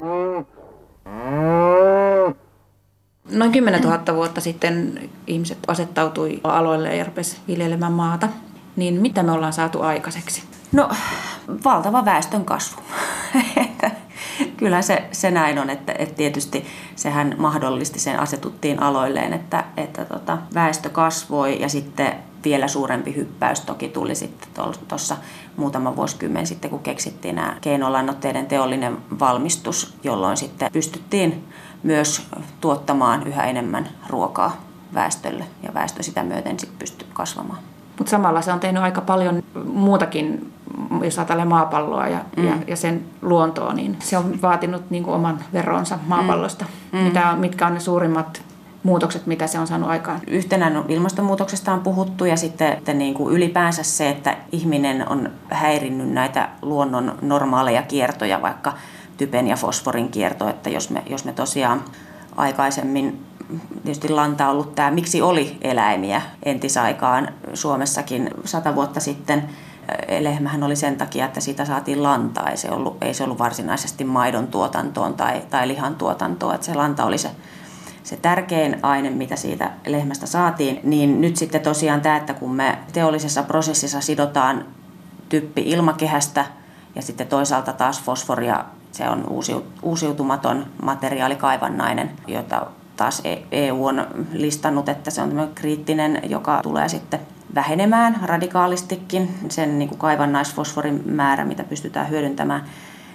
Noin 10 000 vuotta sitten ihmiset asettautui aloille ja rupesi viljelemään maata. Niin mitä me ollaan saatu aikaiseksi? No valtava väestön kasvu. Kyllä se, se näin on, että, että tietysti sehän mahdollisti sen asetuttiin aloilleen, että, että tota, väestö kasvoi ja sitten vielä suurempi hyppäys toki tuli sitten tuossa muutama vuosikymmen sitten, kun keksittiin nämä keinolannoitteiden teollinen valmistus, jolloin sitten pystyttiin myös tuottamaan yhä enemmän ruokaa väestölle ja väestö sitä myöten sitten pystyy kasvamaan. Mutta samalla se on tehnyt aika paljon muutakin, jos ajatellaan maapalloa ja, mm. ja, ja sen luontoa, niin se on vaatinut niin kuin oman veronsa maapallosta. Mm. Mitä, mitkä on ne suurimmat muutokset, mitä se on saanut aikaan? Yhtenä ilmastonmuutoksesta on puhuttu ja sitten että niin kuin ylipäänsä se, että ihminen on häirinnyt näitä luonnon normaaleja kiertoja, vaikka typen ja fosforin kierto, että jos me, jos me tosiaan aikaisemmin tietysti lanta ollut tämä, miksi oli eläimiä entisaikaan Suomessakin sata vuotta sitten. Lehmähän oli sen takia, että siitä saatiin lantaa, ei se ollut, ei se ollut varsinaisesti maidon tuotantoon tai, tai lihan tuotantoon, että se lanta oli se, se tärkein aine, mitä siitä lehmästä saatiin, niin nyt sitten tosiaan tämä, että kun me teollisessa prosessissa sidotaan typpi ilmakehästä ja sitten toisaalta taas fosforia se on uusiutumaton materiaali kaivannainen, jota taas EU e on listannut, että se on kriittinen, joka tulee sitten vähenemään radikaalistikin, sen niin kuin kaivannaisfosforin määrä, mitä pystytään hyödyntämään.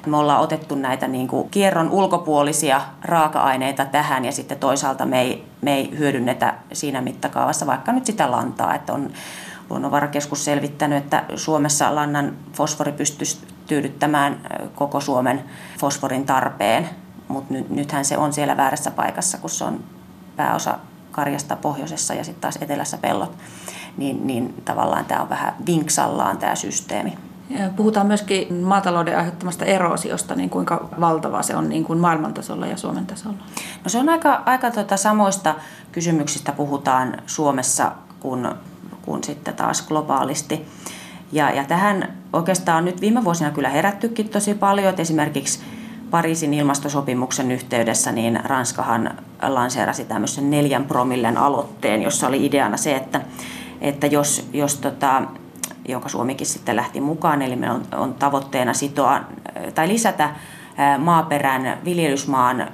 Me ollaan otettu näitä niin kuin kierron ulkopuolisia raaka-aineita tähän ja sitten toisaalta me ei, me ei hyödynnetä siinä mittakaavassa vaikka nyt sitä lantaa, että on Luonnonvarakeskus selvittänyt, että Suomessa lannan fosfori pystyisi tyydyttämään koko Suomen fosforin tarpeen, mutta nyt, nythän se on siellä väärässä paikassa, kun se on pääosa karjasta pohjoisessa ja sitten taas etelässä pellot. niin, niin tavallaan tämä on vähän vinksallaan tämä systeemi. Puhutaan myöskin maatalouden aiheuttamasta eroosiosta, niin kuinka valtava se on niin kuin maailman tasolla ja Suomen tasolla? No se on aika, aika tota samoista kysymyksistä puhutaan Suomessa kuin, kuin sitten taas globaalisti. Ja, ja tähän oikeastaan on nyt viime vuosina kyllä herättykin tosi paljon, että esimerkiksi Pariisin ilmastosopimuksen yhteydessä niin Ranskahan lanseerasi tämmöisen neljän promillen aloitteen, jossa oli ideana se, että, että jos, jos tota, jonka Suomikin sitten lähti mukaan, eli meillä on, on tavoitteena sitoa tai lisätä maaperän, viljelysmaan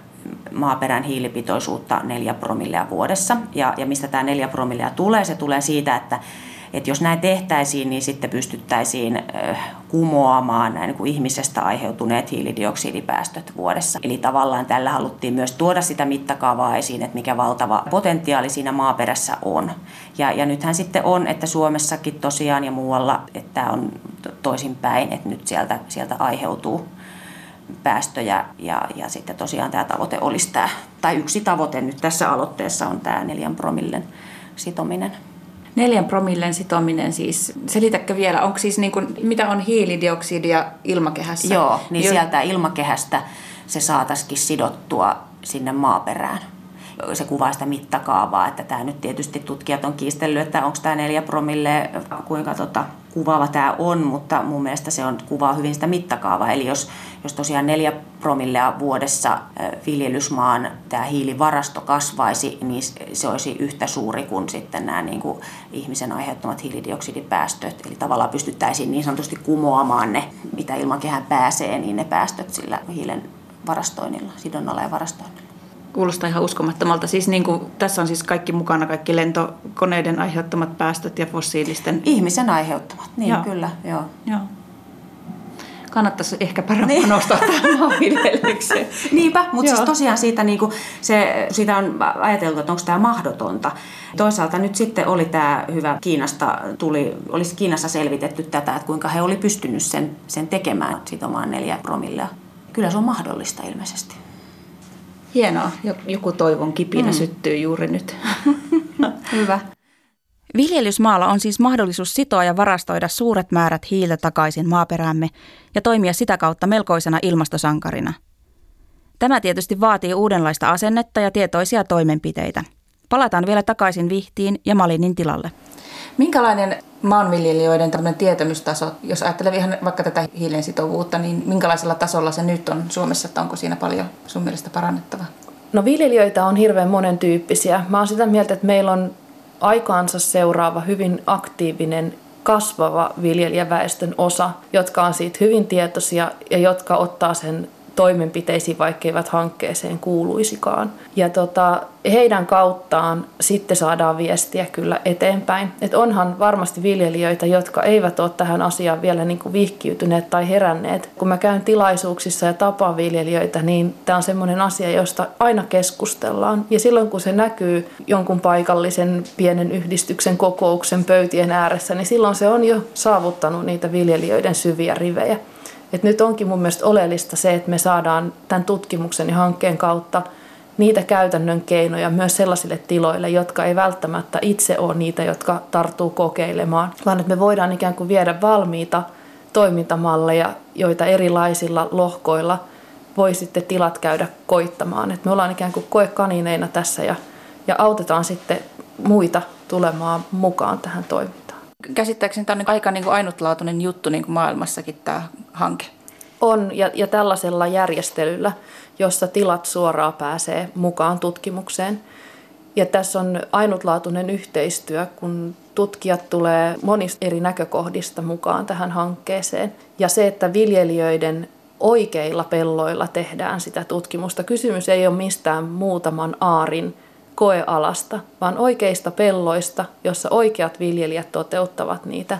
maaperän hiilipitoisuutta neljä promillea vuodessa. Ja, ja mistä tämä neljä promillea tulee? Se tulee siitä, että että jos näin tehtäisiin, niin sitten pystyttäisiin kumoamaan näin niin kuin ihmisestä aiheutuneet hiilidioksidipäästöt vuodessa. Eli tavallaan tällä haluttiin myös tuoda sitä mittakaavaa esiin, että mikä valtava potentiaali siinä maaperässä on. Ja, ja nythän sitten on, että Suomessakin tosiaan ja muualla, että tämä on toisinpäin, että nyt sieltä, sieltä aiheutuu päästöjä ja, ja sitten tosiaan tämä tavoite olisi tämä, tai yksi tavoite nyt tässä aloitteessa on tämä neljän promillen sitominen. Neljän promillen sitominen siis, selitäkö vielä, onko siis niin kuin, mitä on hiilidioksidia ilmakehässä? Joo, niin jo... sieltä ilmakehästä se saataisiin sidottua sinne maaperään. Se kuvaa sitä mittakaavaa, että tämä nyt tietysti tutkijat on kiistellyt, että onko tämä neljä promille, kuinka tota, kuvaava tämä on, mutta mun mielestä se on, kuvaa hyvin sitä mittakaavaa. Eli jos, jos tosiaan neljä promillea vuodessa viljelysmaan tämä hiilivarasto kasvaisi, niin se olisi yhtä suuri kuin sitten nämä niin kuin ihmisen aiheuttamat hiilidioksidipäästöt. Eli tavallaan pystyttäisiin niin sanotusti kumoamaan ne, mitä ilmakehään pääsee, niin ne päästöt sillä hiilen varastoinnilla, sidonnalla ja varastoinnilla. Kuulostaa ihan uskomattomalta. Siis niin kuin, tässä on siis kaikki mukana, kaikki lentokoneiden aiheuttamat päästöt ja fossiilisten... Ihmisen aiheuttamat, niin joo. kyllä, joo. joo. Kannattaisi ehkä niin. panostaa tähän maanviljelykseen. Niinpä, mutta siis tosiaan siitä, niin kuin, se, siitä on ajateltu, että onko tämä mahdotonta. Toisaalta nyt sitten oli tämä hyvä, Kiinasta tuli, olisi Kiinassa selvitetty tätä, että kuinka he oli pystynyt sen, sen tekemään, sitomaan neljä promillea. Kyllä se on mahdollista ilmeisesti. Hienoa. Joku toivon kipinä mm. syttyy juuri nyt. Hyvä. Viljelysmaalla on siis mahdollisuus sitoa ja varastoida suuret määrät hiiltä takaisin maaperäämme ja toimia sitä kautta melkoisena ilmastosankarina. Tämä tietysti vaatii uudenlaista asennetta ja tietoisia toimenpiteitä. Palataan vielä takaisin Vihtiin ja Malinin tilalle. Minkälainen maanviljelijöiden tietämystaso, jos ajattelee ihan vaikka tätä hiilen sitovuutta, niin minkälaisella tasolla se nyt on Suomessa, että onko siinä paljon sun mielestä parannettavaa? No viljelijöitä on hirveän monen tyyppisiä. Mä oon sitä mieltä, että meillä on aikaansa seuraava hyvin aktiivinen kasvava viljelijäväestön osa, jotka on siitä hyvin tietoisia ja jotka ottaa sen toimenpiteisiin, vaikkeivät hankkeeseen kuuluisikaan. Ja tota, heidän kauttaan sitten saadaan viestiä kyllä eteenpäin. Et onhan varmasti viljelijöitä, jotka eivät ole tähän asiaan vielä niin kuin vihkiytyneet tai heränneet. Kun mä käyn tilaisuuksissa ja tapaan viljelijöitä, niin tämä on semmoinen asia, josta aina keskustellaan. Ja silloin kun se näkyy jonkun paikallisen pienen yhdistyksen kokouksen pöytien ääressä, niin silloin se on jo saavuttanut niitä viljelijöiden syviä rivejä. Et nyt onkin mun mielestä oleellista se, että me saadaan tämän tutkimuksen ja hankkeen kautta niitä käytännön keinoja myös sellaisille tiloille, jotka ei välttämättä itse ole niitä, jotka tarttuu kokeilemaan, vaan että me voidaan ikään kuin viedä valmiita toimintamalleja, joita erilaisilla lohkoilla voi sitten tilat käydä koittamaan. Et me ollaan ikään kuin koekanineina tässä ja, ja autetaan sitten muita tulemaan mukaan tähän toimintaan käsittääkseni tämä on niin aika niin kuin ainutlaatuinen juttu niin kuin maailmassakin tämä hanke. On, ja, ja tällaisella järjestelyllä, jossa tilat suoraan pääsee mukaan tutkimukseen. Ja tässä on ainutlaatuinen yhteistyö, kun tutkijat tulee monista eri näkökohdista mukaan tähän hankkeeseen. Ja se, että viljelijöiden oikeilla pelloilla tehdään sitä tutkimusta. Kysymys ei ole mistään muutaman aarin koealasta, vaan oikeista pelloista, jossa oikeat viljelijät toteuttavat niitä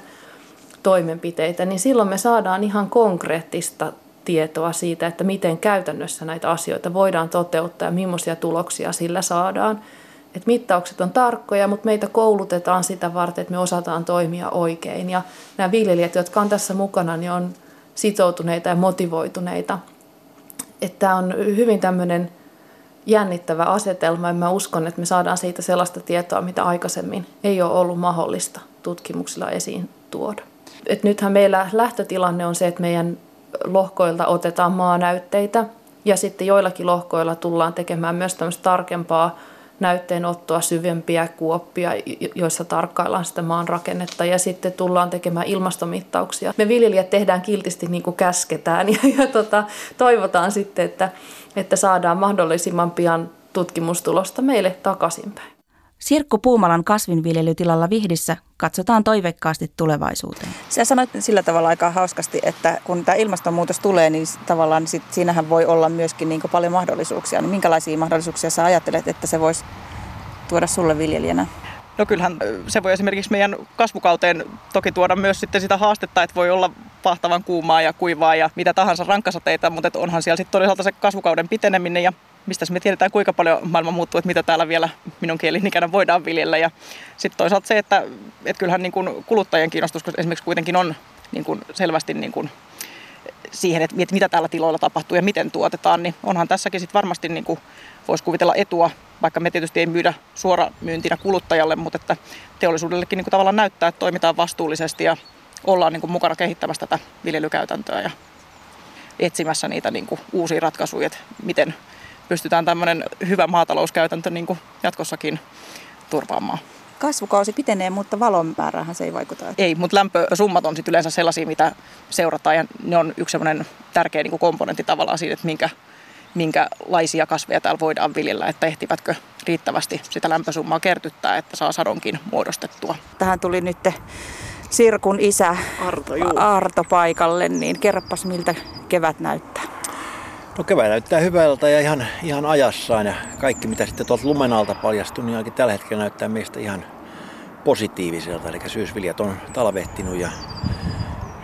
toimenpiteitä, niin silloin me saadaan ihan konkreettista tietoa siitä, että miten käytännössä näitä asioita voidaan toteuttaa ja millaisia tuloksia sillä saadaan. Et mittaukset on tarkkoja, mutta meitä koulutetaan sitä varten, että me osataan toimia oikein. Ja nämä viljelijät, jotka on tässä mukana, niin on sitoutuneita ja motivoituneita. Että on hyvin tämmöinen jännittävä asetelma ja mä uskon, että me saadaan siitä sellaista tietoa, mitä aikaisemmin ei ole ollut mahdollista tutkimuksilla esiin tuoda. Et nythän meillä lähtötilanne on se, että meidän lohkoilta otetaan maanäytteitä ja sitten joillakin lohkoilla tullaan tekemään myös tämmöistä tarkempaa näytteenottoa, syvempiä kuoppia, joissa tarkkaillaan sitä maan rakennetta ja sitten tullaan tekemään ilmastomittauksia. Me viljelijät tehdään kiltisti niin kuin käsketään ja, ja tota, toivotaan sitten, että, että saadaan mahdollisimman pian tutkimustulosta meille takaisinpäin. Sirkku Puumalan kasvinviljelytilalla Vihdissä katsotaan toiveikkaasti tulevaisuuteen. Sä sanoit sillä tavalla aika hauskasti, että kun tämä ilmastonmuutos tulee, niin tavallaan sit siinähän voi olla myöskin niin paljon mahdollisuuksia. Niin minkälaisia mahdollisuuksia sä ajattelet, että se voisi tuoda sulle viljelijänä? No kyllähän se voi esimerkiksi meidän kasvukauteen toki tuoda myös sitten sitä haastetta, että voi olla pahtavan kuumaa ja kuivaa ja mitä tahansa rankkasateita, mutta onhan siellä sitten toisaalta se kasvukauden piteneminen ja mistä me tiedetään, kuinka paljon maailma muuttuu, että mitä täällä vielä minun kielinikänä voidaan viljellä. Ja sitten toisaalta se, että, että kyllähän niin kuin kuluttajien kiinnostus esimerkiksi kuitenkin on niin kuin selvästi niin kuin siihen, että mitä täällä tiloilla tapahtuu ja miten tuotetaan, niin onhan tässäkin sitten varmasti niin kuin voisi kuvitella etua, vaikka me tietysti ei myydä suora myyntinä kuluttajalle, mutta että teollisuudellekin niin kuin tavallaan näyttää, että toimitaan vastuullisesti ja ollaan niin kuin mukana kehittämässä tätä viljelykäytäntöä ja etsimässä niitä niin kuin uusia ratkaisuja, että miten pystytään tämmöinen hyvä maatalouskäytäntö niin kuin jatkossakin turvaamaan. Kasvukausi pitenee, mutta valon määrähän se ei vaikuta. Ei, mutta lämpösummat on sitten yleensä sellaisia, mitä seurataan ja ne on yksi semmoinen tärkeä niin kuin komponentti tavallaan siitä, että minkä, minkälaisia kasveja täällä voidaan viljellä, että ehtivätkö riittävästi sitä lämpösummaa kertyttää, että saa sadonkin muodostettua. Tähän tuli nyt Sirkun isä Arto, Arto paikalle, niin kerropas miltä kevät näyttää. No kevät näyttää hyvältä ja ihan, ihan ajassaan ja kaikki mitä sitten tuolta lumen alta paljastui, niin ainakin tällä hetkellä näyttää meistä ihan positiiviselta. Eli syysviljat on talvehtinut ja,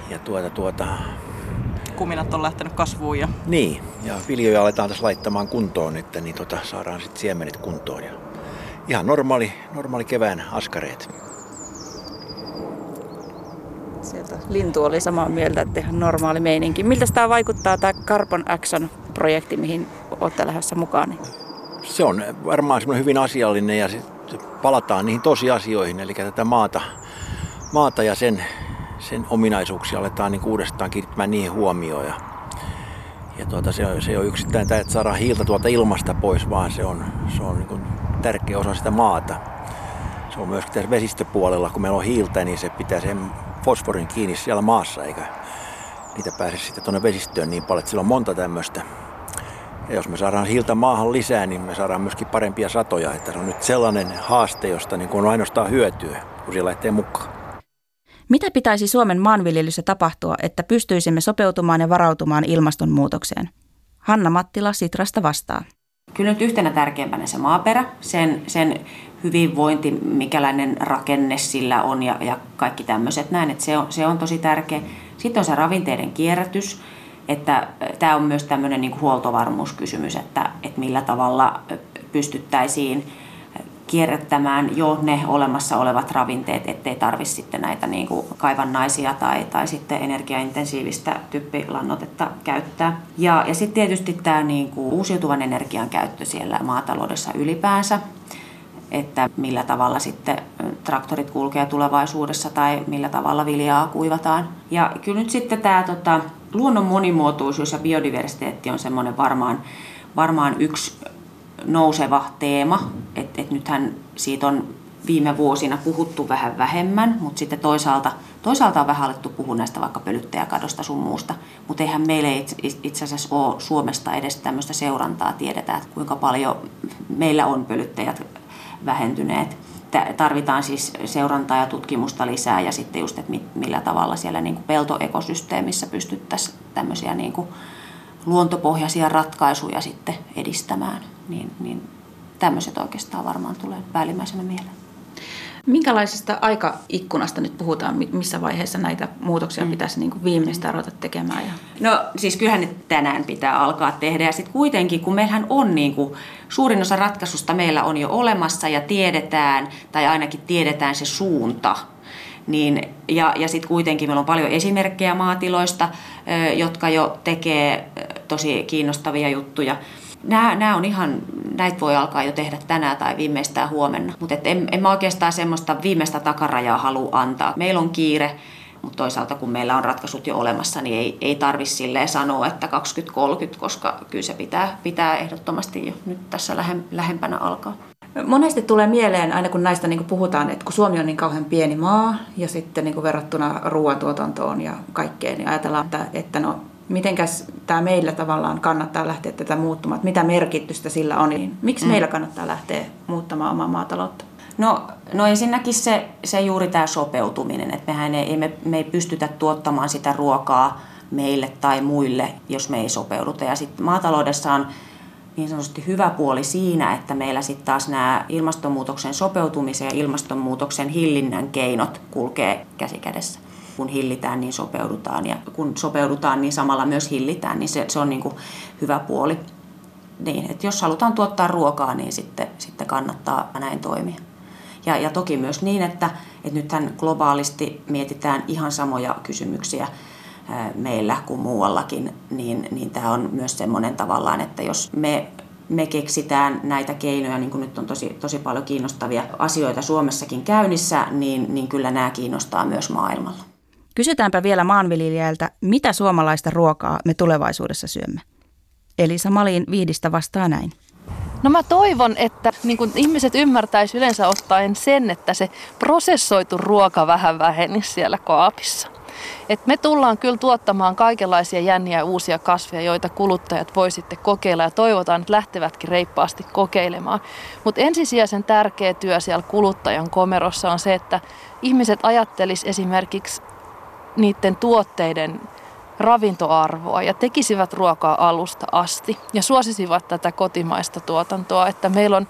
ja tuota, tuota, kuminat on lähtenyt kasvuun. Ja... Niin, ja viljoja aletaan tässä laittamaan kuntoon, että niin tota, saadaan sitten siemenet kuntoon. Ja ihan normaali, normaali kevään askareet. Sieltä lintu oli samaa mieltä, että ihan normaali meininki. Miltä tämä vaikuttaa tämä Carbon Action projekti, mihin olette lähdössä mukaan? Se on varmaan semmoinen hyvin asiallinen ja palataan niihin tosiasioihin, eli tätä maata, maata ja sen, sen ominaisuuksia aletaan niin uudestaan kiinnittämään niihin huomioon. Ja, ja tuota, se, on, se ei ole yksittäin tämä, että saadaan hiiltä tuolta ilmasta pois, vaan se on, se on niin tärkeä osa sitä maata. Se on myös tässä vesistöpuolella, kun meillä on hiiltä, niin se pitää sen fosforin kiinni siellä maassa, eikä niitä pääse sitten tuonne vesistöön niin paljon, että sillä on monta tämmöistä. Ja jos me saadaan hiiltä maahan lisää, niin me saadaan myöskin parempia satoja. Että se on nyt sellainen haaste, josta niin on ainoastaan hyötyä, kun siellä lähtee mukaan. Mitä pitäisi Suomen maanviljelyssä tapahtua, että pystyisimme sopeutumaan ja varautumaan ilmastonmuutokseen? Hanna Mattila Sitrasta vastaa. Kyllä nyt yhtenä tärkeimpänä se maaperä, sen, sen hyvinvointi, mikäläinen rakenne sillä on ja, ja kaikki tämmöiset näin, että se on, se on tosi tärkeä. Sitten on se ravinteiden kierrätys, että tämä on myös tämmöinen niin huoltovarmuuskysymys, että, että millä tavalla pystyttäisiin kierrättämään jo ne olemassa olevat ravinteet, ettei tarvitse sitten näitä niin kuin kaivannaisia tai, tai sitten energiaintensiivistä typpilannotetta käyttää. Ja, ja sitten tietysti tämä niin kuin uusiutuvan energian käyttö siellä maataloudessa ylipäänsä että millä tavalla sitten traktorit kulkee tulevaisuudessa tai millä tavalla viljaa kuivataan. Ja kyllä nyt sitten tämä tota, luonnon monimuotoisuus ja biodiversiteetti on semmoinen varmaan, varmaan yksi nouseva teema, että et nythän siitä on viime vuosina puhuttu vähän vähemmän, mutta sitten toisaalta, toisaalta on vähän alettu puhua näistä vaikka pölyttäjäkadosta sun muusta, mutta eihän meille itse asiassa ole Suomesta edes tämmöistä seurantaa. Tiedetä, että kuinka paljon meillä on pölyttäjät vähentyneet. Tarvitaan siis seurantaa ja tutkimusta lisää ja sitten just, että millä tavalla siellä niin kuin peltoekosysteemissä pystyttäisiin tämmöisiä niin kuin luontopohjaisia ratkaisuja sitten edistämään. Niin, niin tämmöiset oikeastaan varmaan tulee päällimmäisenä mieleen. Minkälaisesta aikaikkunasta nyt puhutaan, missä vaiheessa näitä muutoksia mm. pitäisi niin kuin viimeistään ruveta tekemään? Ja... No siis kyllähän nyt tänään pitää alkaa tehdä ja sitten kuitenkin, kun meillähän on niin kuin, suurin osa ratkaisusta meillä on jo olemassa ja tiedetään, tai ainakin tiedetään se suunta, niin, ja, ja sitten kuitenkin meillä on paljon esimerkkejä maatiloista, jotka jo tekee tosi kiinnostavia juttuja. Nämä, nämä on ihan näitä voi alkaa jo tehdä tänään tai viimeistään huomenna. Mutta en, en mä oikeastaan semmoista viimeistä takarajaa halua antaa. Meillä on kiire, mutta toisaalta kun meillä on ratkaisut jo olemassa, niin ei, ei tarvitse silleen sanoa, että 2030, koska kyllä se pitää, pitää ehdottomasti jo nyt tässä lähempänä alkaa. Monesti tulee mieleen, aina kun näistä niin puhutaan, että kun Suomi on niin kauhean pieni maa ja sitten niin verrattuna ruoantuotantoon ja kaikkeen, niin ajatellaan, että, että no mitenkäs tämä meillä tavallaan kannattaa lähteä tätä muuttamaan, että mitä merkitystä sillä on, niin miksi mm. meillä kannattaa lähteä muuttamaan omaa maataloutta? No, no ensinnäkin se, se juuri tämä sopeutuminen, että mehän ei, me, me ei pystytä tuottamaan sitä ruokaa meille tai muille, jos me ei sopeuduta. Ja sitten maataloudessa on niin sanotusti hyvä puoli siinä, että meillä sitten taas nämä ilmastonmuutoksen sopeutumisen ja ilmastonmuutoksen hillinnän keinot kulkee käsi kädessä. Kun hillitään, niin sopeudutaan ja kun sopeudutaan, niin samalla myös hillitään, niin se, se on niin kuin hyvä puoli. Niin, että jos halutaan tuottaa ruokaa, niin sitten, sitten kannattaa näin toimia. Ja, ja toki myös niin, että, että nythän globaalisti mietitään ihan samoja kysymyksiä meillä kuin muuallakin, niin, niin tämä on myös semmoinen tavallaan, että jos me me keksitään näitä keinoja, niin kuin nyt on tosi, tosi paljon kiinnostavia asioita Suomessakin käynnissä, niin, niin kyllä nämä kiinnostaa myös maailmalla. Kysytäänpä vielä maanviljelijältä, mitä suomalaista ruokaa me tulevaisuudessa syömme. Elisa Malin Viidistä vastaa näin. No mä toivon, että niin kun ihmiset ymmärtäisivät yleensä ottaen sen, että se prosessoitu ruoka vähän vähenisi siellä kaapissa. Et me tullaan kyllä tuottamaan kaikenlaisia jänniä uusia kasveja, joita kuluttajat voi sitten kokeilla ja toivotaan, että lähtevätkin reippaasti kokeilemaan. Mutta ensisijaisen tärkeä työ siellä kuluttajan komerossa on se, että ihmiset ajattelis esimerkiksi niiden tuotteiden ravintoarvoa ja tekisivät ruokaa alusta asti ja suosisivat tätä kotimaista tuotantoa, että meillä on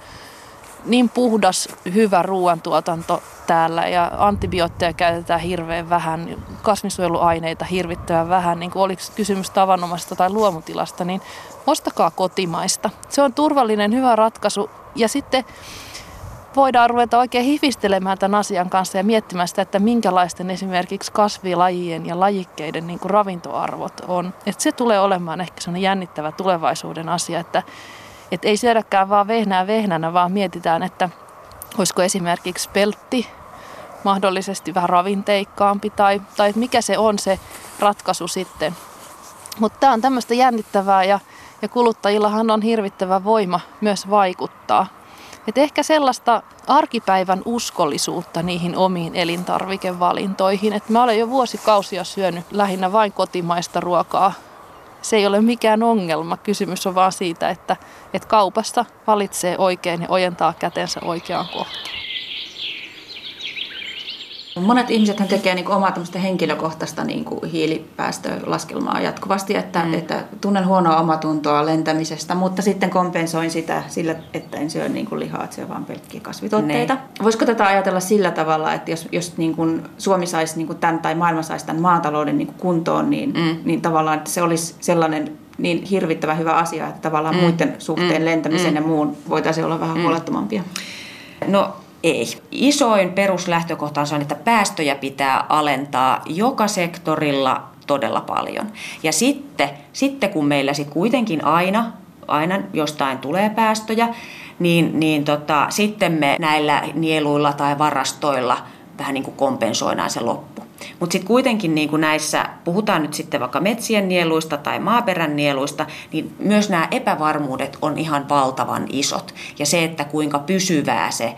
niin puhdas, hyvä ruoantuotanto täällä ja antibiootteja käytetään hirveän vähän, kasvinsuojeluaineita hirvittävän vähän, niin kuin oliko kysymys tavanomaisesta tai luomutilasta, niin ostakaa kotimaista. Se on turvallinen, hyvä ratkaisu ja sitten voidaan ruveta oikein hifistelemään tämän asian kanssa ja miettimään sitä, että minkälaisten esimerkiksi kasvilajien ja lajikkeiden niin kuin ravintoarvot on. Että se tulee olemaan ehkä sellainen jännittävä tulevaisuuden asia, että, että ei syödäkään vaan vehnää vehnänä, vaan mietitään, että olisiko esimerkiksi peltti mahdollisesti vähän ravinteikkaampi tai, tai mikä se on se ratkaisu sitten. Mutta tämä on tämmöistä jännittävää ja, ja kuluttajillahan on hirvittävä voima myös vaikuttaa et ehkä sellaista arkipäivän uskollisuutta niihin omiin elintarvikevalintoihin. Et mä olen jo vuosikausia syönyt lähinnä vain kotimaista ruokaa. Se ei ole mikään ongelma. Kysymys on vaan siitä, että, että kaupasta valitsee oikein ja ojentaa kätensä oikeaan kohtaan. Monet ihmiset tekee niin omaa henkilökohtaista niin kuin hiilipäästölaskelmaa jatkuvasti, että, mm. että tunnen huonoa omatuntoa lentämisestä, mutta sitten kompensoin sitä sillä, että en syö niin kuin lihaa, että syö vain pelkkiä kasvituotteita. Ne. Voisiko tätä ajatella sillä tavalla, että jos, jos niin kuin Suomi saisi niin kuin tämän tai maailma saisi tämän maatalouden niin kuin kuntoon, niin, mm. niin tavallaan että se olisi sellainen niin hirvittävän hyvä asia, että tavallaan mm. muiden suhteen mm. lentämisen mm. ja muun voitaisiin olla vähän mm. huolettomampia. No ei. Isoin peruslähtökohta on että päästöjä pitää alentaa joka sektorilla todella paljon. Ja sitten, sitten kun meillä sit kuitenkin aina, aina jostain tulee päästöjä, niin, niin tota, sitten me näillä nieluilla tai varastoilla vähän niin kuin kompensoidaan se loppu. Mutta sitten kuitenkin niin kuin näissä, puhutaan nyt sitten vaikka metsien nieluista tai maaperän nieluista, niin myös nämä epävarmuudet on ihan valtavan isot. Ja se, että kuinka pysyvää se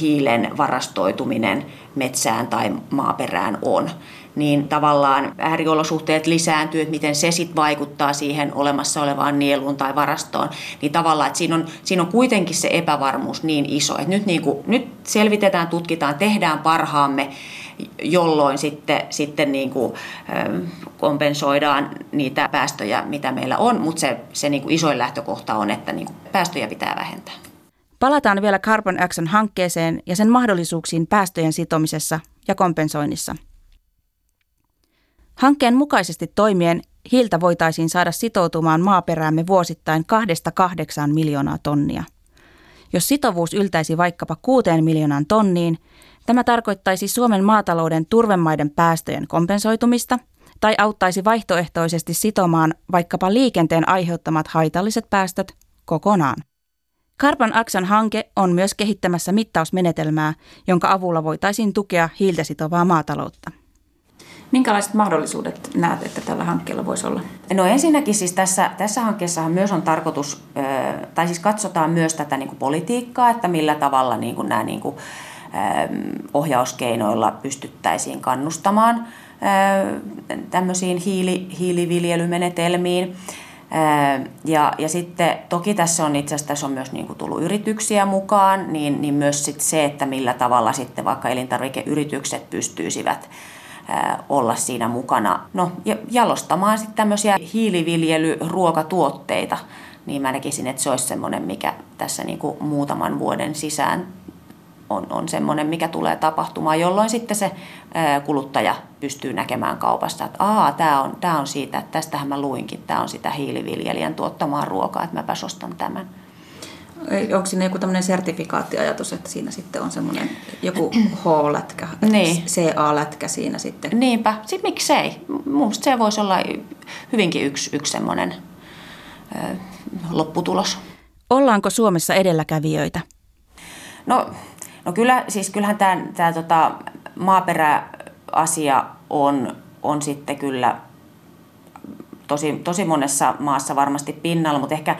hiilen varastoituminen metsään tai maaperään on niin tavallaan ääriolosuhteet lisääntyy, että miten se sitten vaikuttaa siihen olemassa olevaan nieluun tai varastoon, niin tavallaan, että siinä on, siinä on kuitenkin se epävarmuus niin iso, että nyt, niin kuin, nyt selvitetään, tutkitaan, tehdään parhaamme, jolloin sitten, sitten niin kuin, kompensoidaan niitä päästöjä, mitä meillä on, mutta se, se niin kuin isoin lähtökohta on, että niin kuin päästöjä pitää vähentää. Palataan vielä Carbon Action-hankkeeseen ja sen mahdollisuuksiin päästöjen sitomisessa ja kompensoinnissa. Hankkeen mukaisesti toimien hiiltä voitaisiin saada sitoutumaan maaperäämme vuosittain 2-8 miljoonaa tonnia. Jos sitovuus yltäisi vaikkapa 6 miljoonaan tonniin, Tämä tarkoittaisi Suomen maatalouden turvemaiden päästöjen kompensoitumista tai auttaisi vaihtoehtoisesti sitomaan vaikkapa liikenteen aiheuttamat haitalliset päästöt kokonaan. Carbon Action hanke on myös kehittämässä mittausmenetelmää, jonka avulla voitaisiin tukea hiiltä sitovaa maataloutta. Minkälaiset mahdollisuudet näet, että tällä hankkeella voisi olla? No ensinnäkin siis tässä, tässä hankkeessahan myös on tarkoitus, tai siis katsotaan myös tätä niin kuin politiikkaa, että millä tavalla niin kuin nämä niin kuin, ohjauskeinoilla pystyttäisiin kannustamaan tämmöisiin hiili, hiiliviljelymenetelmiin. Ja, ja sitten toki tässä on itse asiassa tässä on myös niin kuin tullut yrityksiä mukaan, niin, niin myös sit se, että millä tavalla sitten vaikka elintarvikeyritykset pystyisivät olla siinä mukana. No, jalostamaan sitten tämmöisiä hiiliviljelyruokatuotteita, niin mä näkisin, että se olisi semmoinen, mikä tässä niin kuin muutaman vuoden sisään on, on semmoinen, mikä tulee tapahtumaan, jolloin sitten se kuluttaja pystyy näkemään kaupasta, että aa, tämä on, tämä on siitä, että tästähän mä luinkin, tämä on sitä hiiliviljelijän tuottamaa ruokaa, että mäpäs ostan tämän. Onko siinä joku tämmöinen sertifikaattiajatus, että siinä sitten on semmoinen joku H-lätkä, niin. CA-lätkä siinä sitten? Niinpä. Sitten miksei? Minusta se voisi olla hyvinkin yksi, yksi semmoinen ö, lopputulos. Ollaanko Suomessa edelläkävijöitä? No, no kyllä, siis kyllähän tämä, tämä tota, maaperäasia on, on sitten kyllä tosi, tosi monessa maassa varmasti pinnalla, mutta ehkä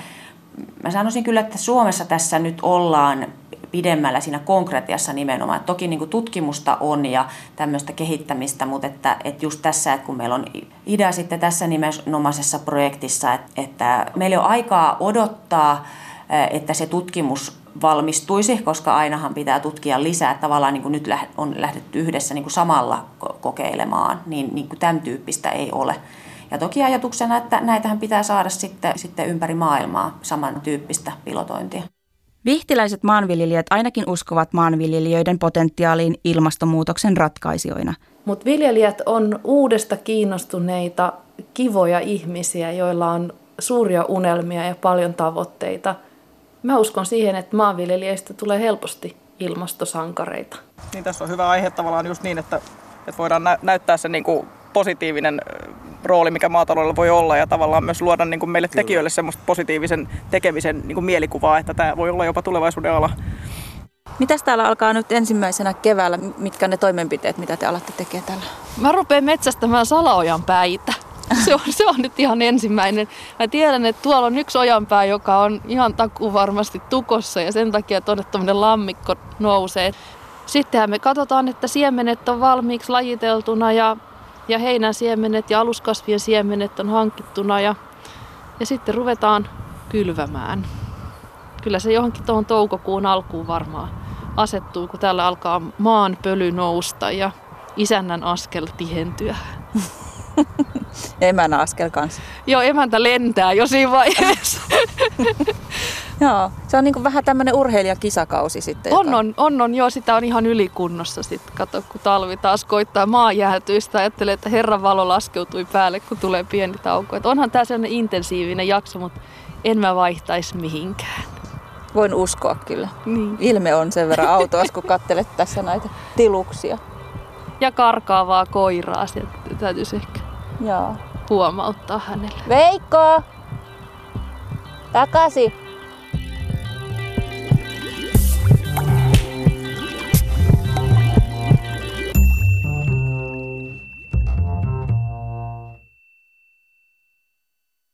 mä sanoisin kyllä, että Suomessa tässä nyt ollaan pidemmällä siinä konkretiassa nimenomaan. Toki niin kuin tutkimusta on ja tämmöistä kehittämistä, mutta että, että just tässä, että kun meillä on idea sitten tässä nimenomaisessa projektissa, että, että meillä on aikaa odottaa, että se tutkimus valmistuisi, koska ainahan pitää tutkia lisää. Tavallaan niin kuin nyt on lähdetty yhdessä niin kuin samalla kokeilemaan, niin, niin kuin tämän tyyppistä ei ole. Ja toki ajatuksena, että näitähän pitää saada sitten, sitten ympäri maailmaa samantyyppistä pilotointia. Vihtiläiset maanviljelijät ainakin uskovat maanviljelijöiden potentiaaliin ilmastonmuutoksen ratkaisijoina. Mutta viljelijät on uudesta kiinnostuneita, kivoja ihmisiä, joilla on suuria unelmia ja paljon tavoitteita. Mä uskon siihen, että maanviljelijöistä tulee helposti ilmastosankareita. Niin tässä on hyvä aihe tavallaan just niin, että, että voidaan nä- näyttää se niin kuin positiivinen rooli, mikä maataloudella voi olla ja tavallaan myös luoda niin kuin meille Kyllä. tekijöille semmoista positiivisen tekemisen niin kuin mielikuvaa, että tämä voi olla jopa tulevaisuuden ala. Mitäs täällä alkaa nyt ensimmäisenä keväällä? Mitkä ne toimenpiteet, mitä te alatte tekemään täällä? Mä rupean metsästämään salaojan päitä. Se on, se on nyt ihan ensimmäinen. Mä tiedän, että tuolla on yksi ojanpää, joka on ihan takuu varmasti tukossa ja sen takia tuonne tuommoinen lammikko nousee. Sittenhän me katsotaan, että siemenet on valmiiksi lajiteltuna ja ja heinän siemenet ja aluskasvien siemenet on hankittuna ja, ja sitten ruvetaan kylvämään. Kyllä se johonkin tuohon toukokuun alkuun varmaan asettuu, kun täällä alkaa maan pöly nousta ja isännän askel tihentyä. Emän askel kanssa. Joo, emäntä lentää jo siinä vaiheessa. Joo, se on niin vähän tämmöinen urheilijakisakausi sitten. On, on, on, on, joo, sitä on ihan ylikunnossa sitten. Kato, kun talvi taas koittaa maa jäätyistä, ajattelee, että Herran valo laskeutui päälle, kun tulee pieni tauko. Et onhan tämä sellainen intensiivinen jakso, mutta en mä vaihtaisi mihinkään. Voin uskoa kyllä. Niin. Ilme on sen verran autoas, kun katselet tässä näitä tiluksia. Ja karkaavaa koiraa, sieltä täytyisi ehkä Joo. huomauttaa hänelle. Veikko! Takaisin!